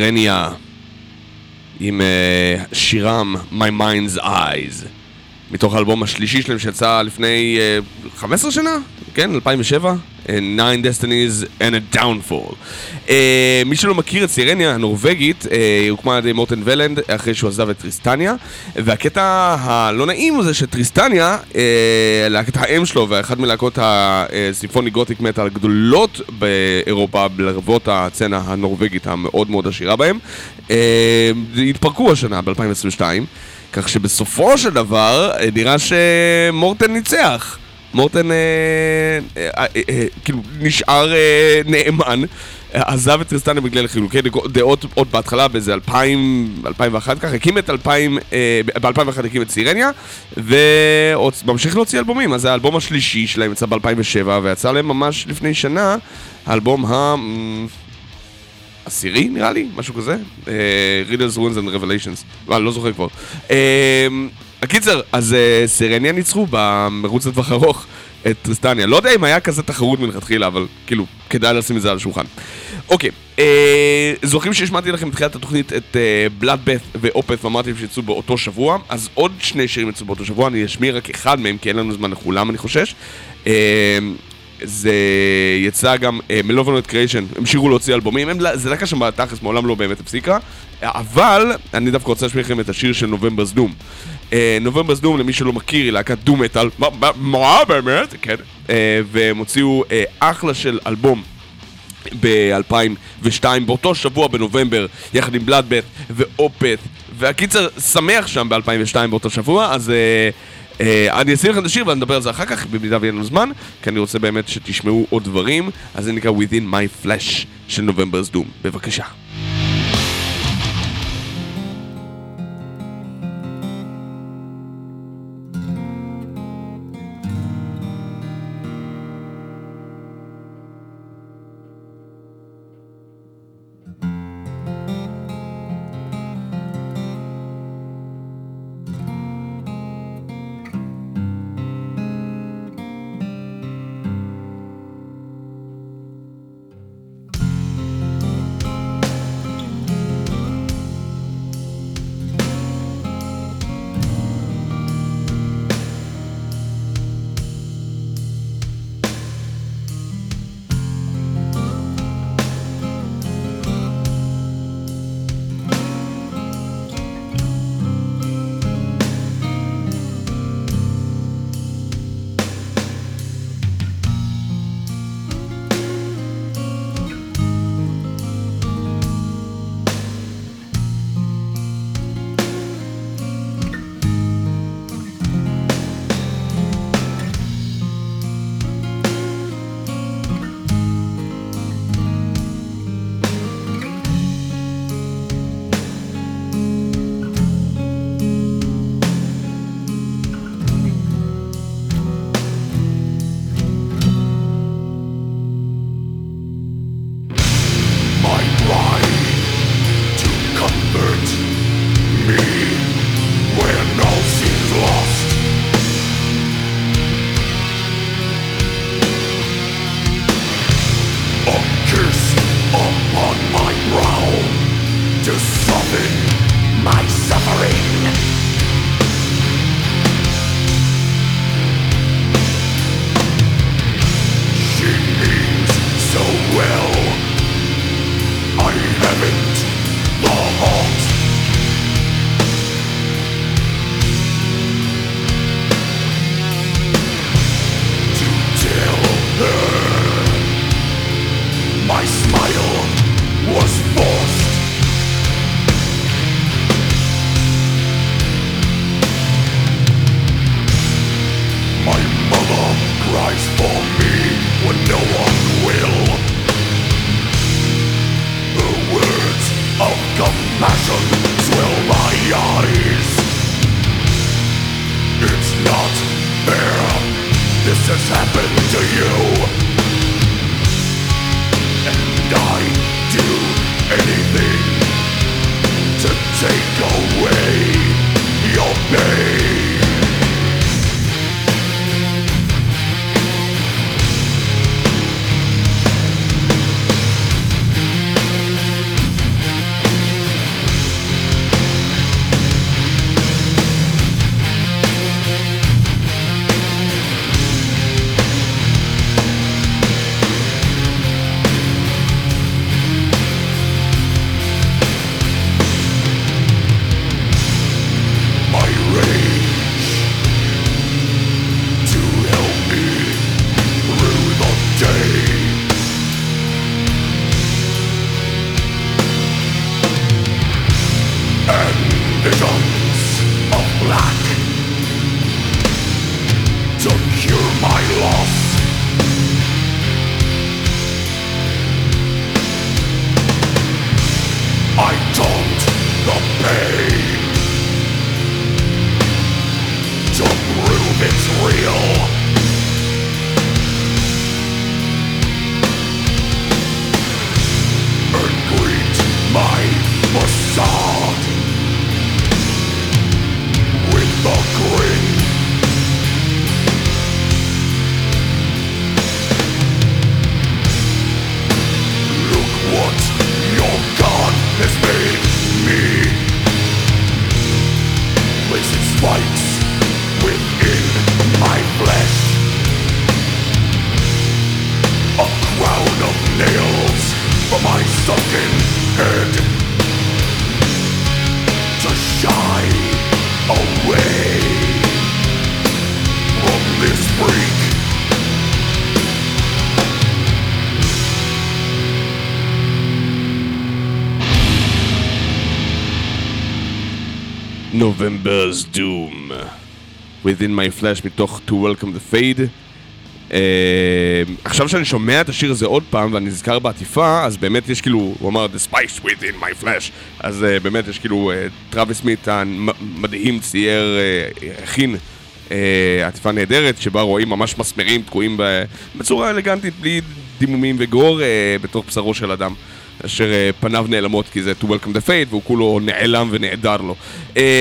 סירניה עם uh, שירם My Mind's Eyes מתוך האלבום השלישי שלהם שיצא לפני אה, uh, 15 שנה? כן, 2007? 9 Destinies and a Downfall. אה, מי שלא מכיר את סירניה הנורבגית, אה, הוקמה על ידי מורטן ולנד אחרי שהוא עזב את טריסטניה, והקטע הלא נעים זה שטריסטניה, אה, להקת האם שלו ואחת מלהקות הסימפוני גותיק מטאל הגדולות באירופה, לרבות הצצנה הנורבגית המאוד מאוד עשירה בהם, אה, התפרקו השנה ב-2022, כך שבסופו של דבר אה, נראה שמורטן ניצח. מורטן אה, אה, אה, אה, אה כאילו נשאר אה, נאמן. עזב את טריסטניה בגלל חילוקי דעות עוד בהתחלה באיזה 2000, 2001 ככה, הקים את 2000, אה, ב-2001 הקים את סירניה, ועוד ממשיך להוציא אלבומים, אז האלבום השלישי שלהם יצא ב-2007, ויצא להם ממש לפני שנה, האלבום ה... עשירי נראה לי, משהו כזה, אה, Riddles, Ruins and Revelations, אני לא זוכר כבר. אה, הקיצר, אז אה, סירניה ניצחו במרוץ לטווח ארוך את טריסטניה. לא יודע אם היה כזה תחרות מלכתחילה, אבל כאילו, כדאי לשים את זה על השולחן. אוקיי, אה, זוכרים שהשמעתי לכם בתחילת התוכנית את בלאדבeth ואופת ואמרתי להם שיצאו באותו שבוע, אז עוד שני שירים יצאו באותו שבוע, אני אשמיע רק אחד מהם, כי אין לנו זמן לכולם, אני חושש. אה, זה יצא גם מלובנות קריישן, המשיכו להוציא אלבומים, הם, זה לקה שם בתכלס, מעולם לא באמת הפסיקה, אבל אני דווקא רוצה להשמיע לכם את השיר של נובמברס דום. נובמברס דום, למי שלא מכיר, היא להקת דום מטאל, מה- באמת? כן. אה, והם הוציאו אה, אחלה של אלבום ב-2002, באותו שבוע בנובמבר, יחד עם בלאדבט ואופת, והקיצר, שמח שם ב-2002 באותו שבוע, אז אה, אה, אני אשים לכם את השיר ונדבר על זה אחר כך, במידה ויהיה לנו זמן, כי אני רוצה באמת שתשמעו עוד דברים, אז זה נקרא Within My Flash של נובמבר's Doom, בבקשה. November's Doom. Within My Flash מתוך To Welcome the Fade. uh, עכשיו שאני שומע את השיר הזה עוד פעם ואני נזכר בעטיפה אז באמת יש כאילו, הוא אמר The Spice Within My Flash. אז uh, באמת יש כאילו uh, טראביס סמית המדהים צייר, uh, הכין uh, עטיפה נהדרת שבה רואים ממש מסמרים תקועים בצורה אלגנטית בלי דימומים וגור uh, בתוך בשרו של אדם אשר אה, פניו נעלמות כי זה To Welcome the Fate והוא כולו נעלם ונעדר לו.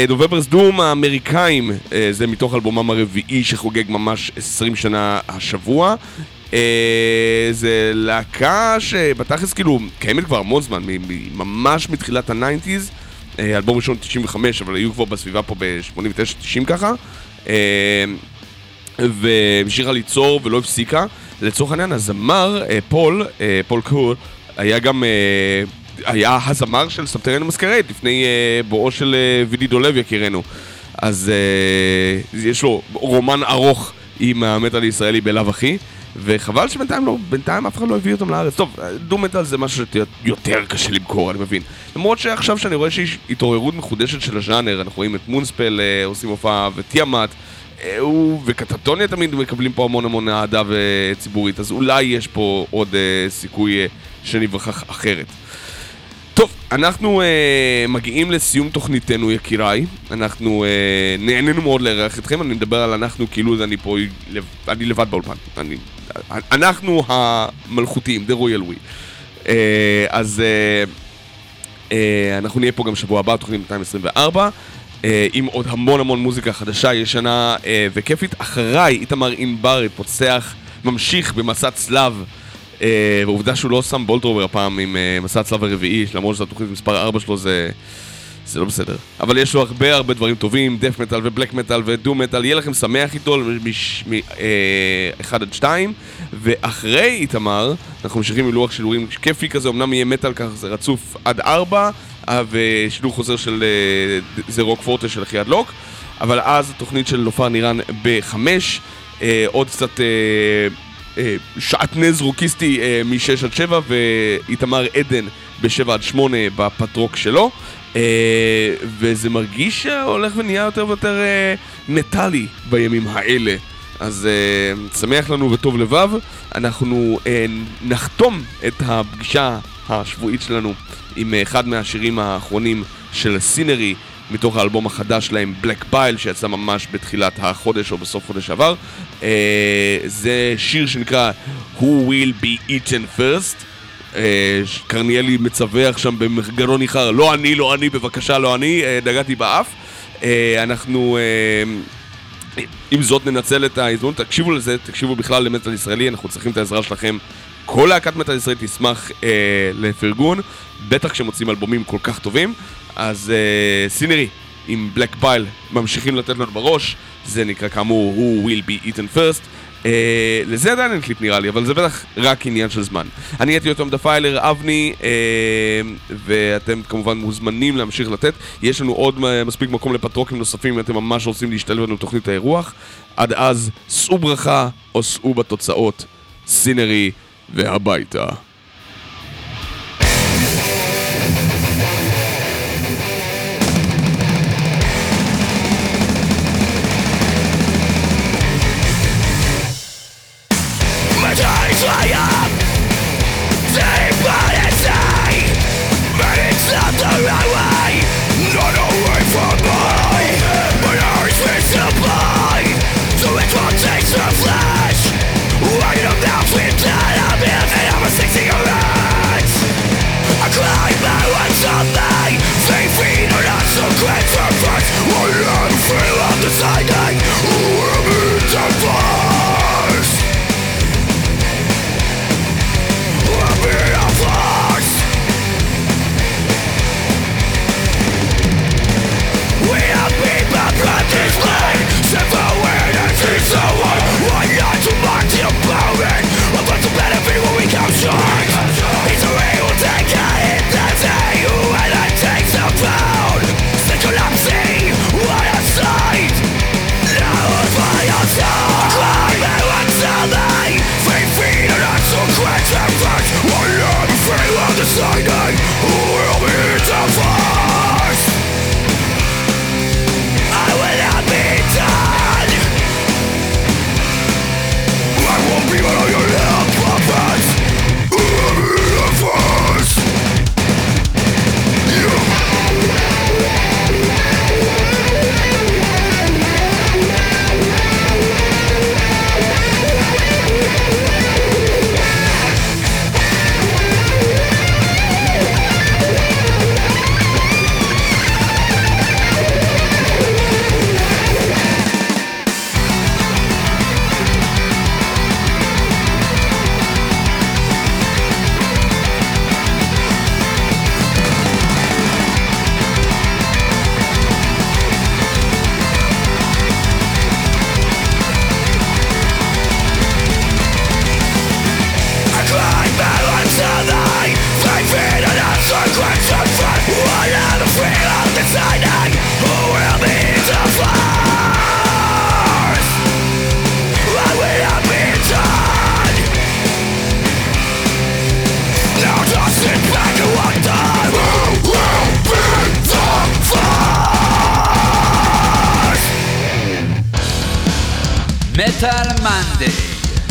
Novembers Doom האמריקאים, אה, זה מתוך אלבומם הרביעי שחוגג ממש 20 שנה השבוע. אה, זה להקה שבתכלס כאילו קיימת כבר המון זמן, ממש מתחילת ה nineties. אלבום ראשון 95, אבל היו כבר בסביבה פה ב-89-90 ככה. אה, והמשיכה ליצור ולא הפסיקה. לצורך העניין, הזמר, אה, Paul, אה, Paul Kuhr, היה גם, אה, היה הזמר של סבתריאן המסקרייט לפני אה, בואו של אה, וידי דולב יקירנו. אז יש לו רומן ארוך עם המטאל הישראלי בלאו הכי. וחבל שבינתיים לא, בינתיים אף אחד לא הביא אותם לארץ. טוב, דו מטאל זה משהו שיותר קשה למכור, אני מבין. למרות שעכשיו שאני רואה שיש התעוררות מחודשת של הז'אנר, אנחנו רואים את מונספל עושים הופעה וטיאמט, הוא וקטטוניה תמיד מקבלים פה המון המון אהדה וציבורית, אז אולי יש פה עוד סיכוי שנברח אחרת. טוב, אנחנו אה, מגיעים לסיום תוכניתנו יקיריי, אנחנו אה, נהנינו מאוד לארח אתכם, אני מדבר על אנחנו כאילו אני פה, אני לבד באולפן, אני, אנחנו המלכותיים, the royal we. אה, אז אה, אה, אנחנו נהיה פה גם שבוע הבא, תוכנית 224, אה, עם עוד המון המון מוזיקה חדשה, ישנה אה, וכיפית. אחריי, איתמר ענברי פוצח, ממשיך במסע צלב. אה, ועובדה שהוא לא שם בולטרובר הפעם עם אה, מסע הצלב הרביעי, למרות שזו התוכנית מספר 4 שלו זה... זה לא בסדר. אבל יש לו הרבה הרבה דברים טובים, דף מטאל ובלק מטאל ודו מטאל, יהיה לכם שמח איתו מ-1 עד 2, ואחרי איתמר, אנחנו ממשיכים עם לוח שידורים כיפי כזה, אמנם יהיה מטאל ככה, זה רצוף עד 4, אה, ושידור חוזר של אה, זה רוק פורטה של אחי הדלוק, אבל אז התוכנית של נופר נירן ב-5, עוד קצת... אה, שעטנז רוקיסטי אה, מ-6 עד 7 ואיתמר עדן ב-7 עד 8 בפטרוק שלו. אה, וזה מרגיש שהולך ונהיה יותר ויותר מטאלי בימים האלה. אז שמח לנו וטוב לבב. אנחנו נחתום את הפגישה השבועית שלנו עם אחד מהשירים האחרונים של סינרי מתוך האלבום החדש שלהם, Black Bile, שיצא ממש בתחילת החודש או בסוף חודש עבר. אה, זה שיר שנקרא Who Will Be Eaten First. ש- קרניאלי מצווח שם במגרון ניחר, לא אני, לא אני, בבקשה, לא אני, אה, נגעתי באף. אה, אנחנו... אה, עם זאת ננצל את ההזדמנות, תקשיבו לזה, תקשיבו בכלל למטאל ישראלי, אנחנו צריכים את העזרה שלכם. כל להקת מטאל ישראלי תשמח אה, לפרגון, בטח כשמוצאים אלבומים כל כך טובים. אז אה, Sinnery עם Black Bile ממשיכים לתת לנו בראש, זה נקרא כאמור Who will be eaten first. אה, לזה עדיין אין קליפ נראה לי, אבל זה בטח רק עניין של זמן. אני הייתי יותם Defiler, אבני, אה, ואתם כמובן מוזמנים להמשיך לתת. יש לנו עוד מספיק מקום לפטרונים נוספים אם אתם ממש רוצים להשתלב לנו בתוכנית האירוח. עד אז, שאו ברכה או שאו בתוצאות. סינרי והביתה.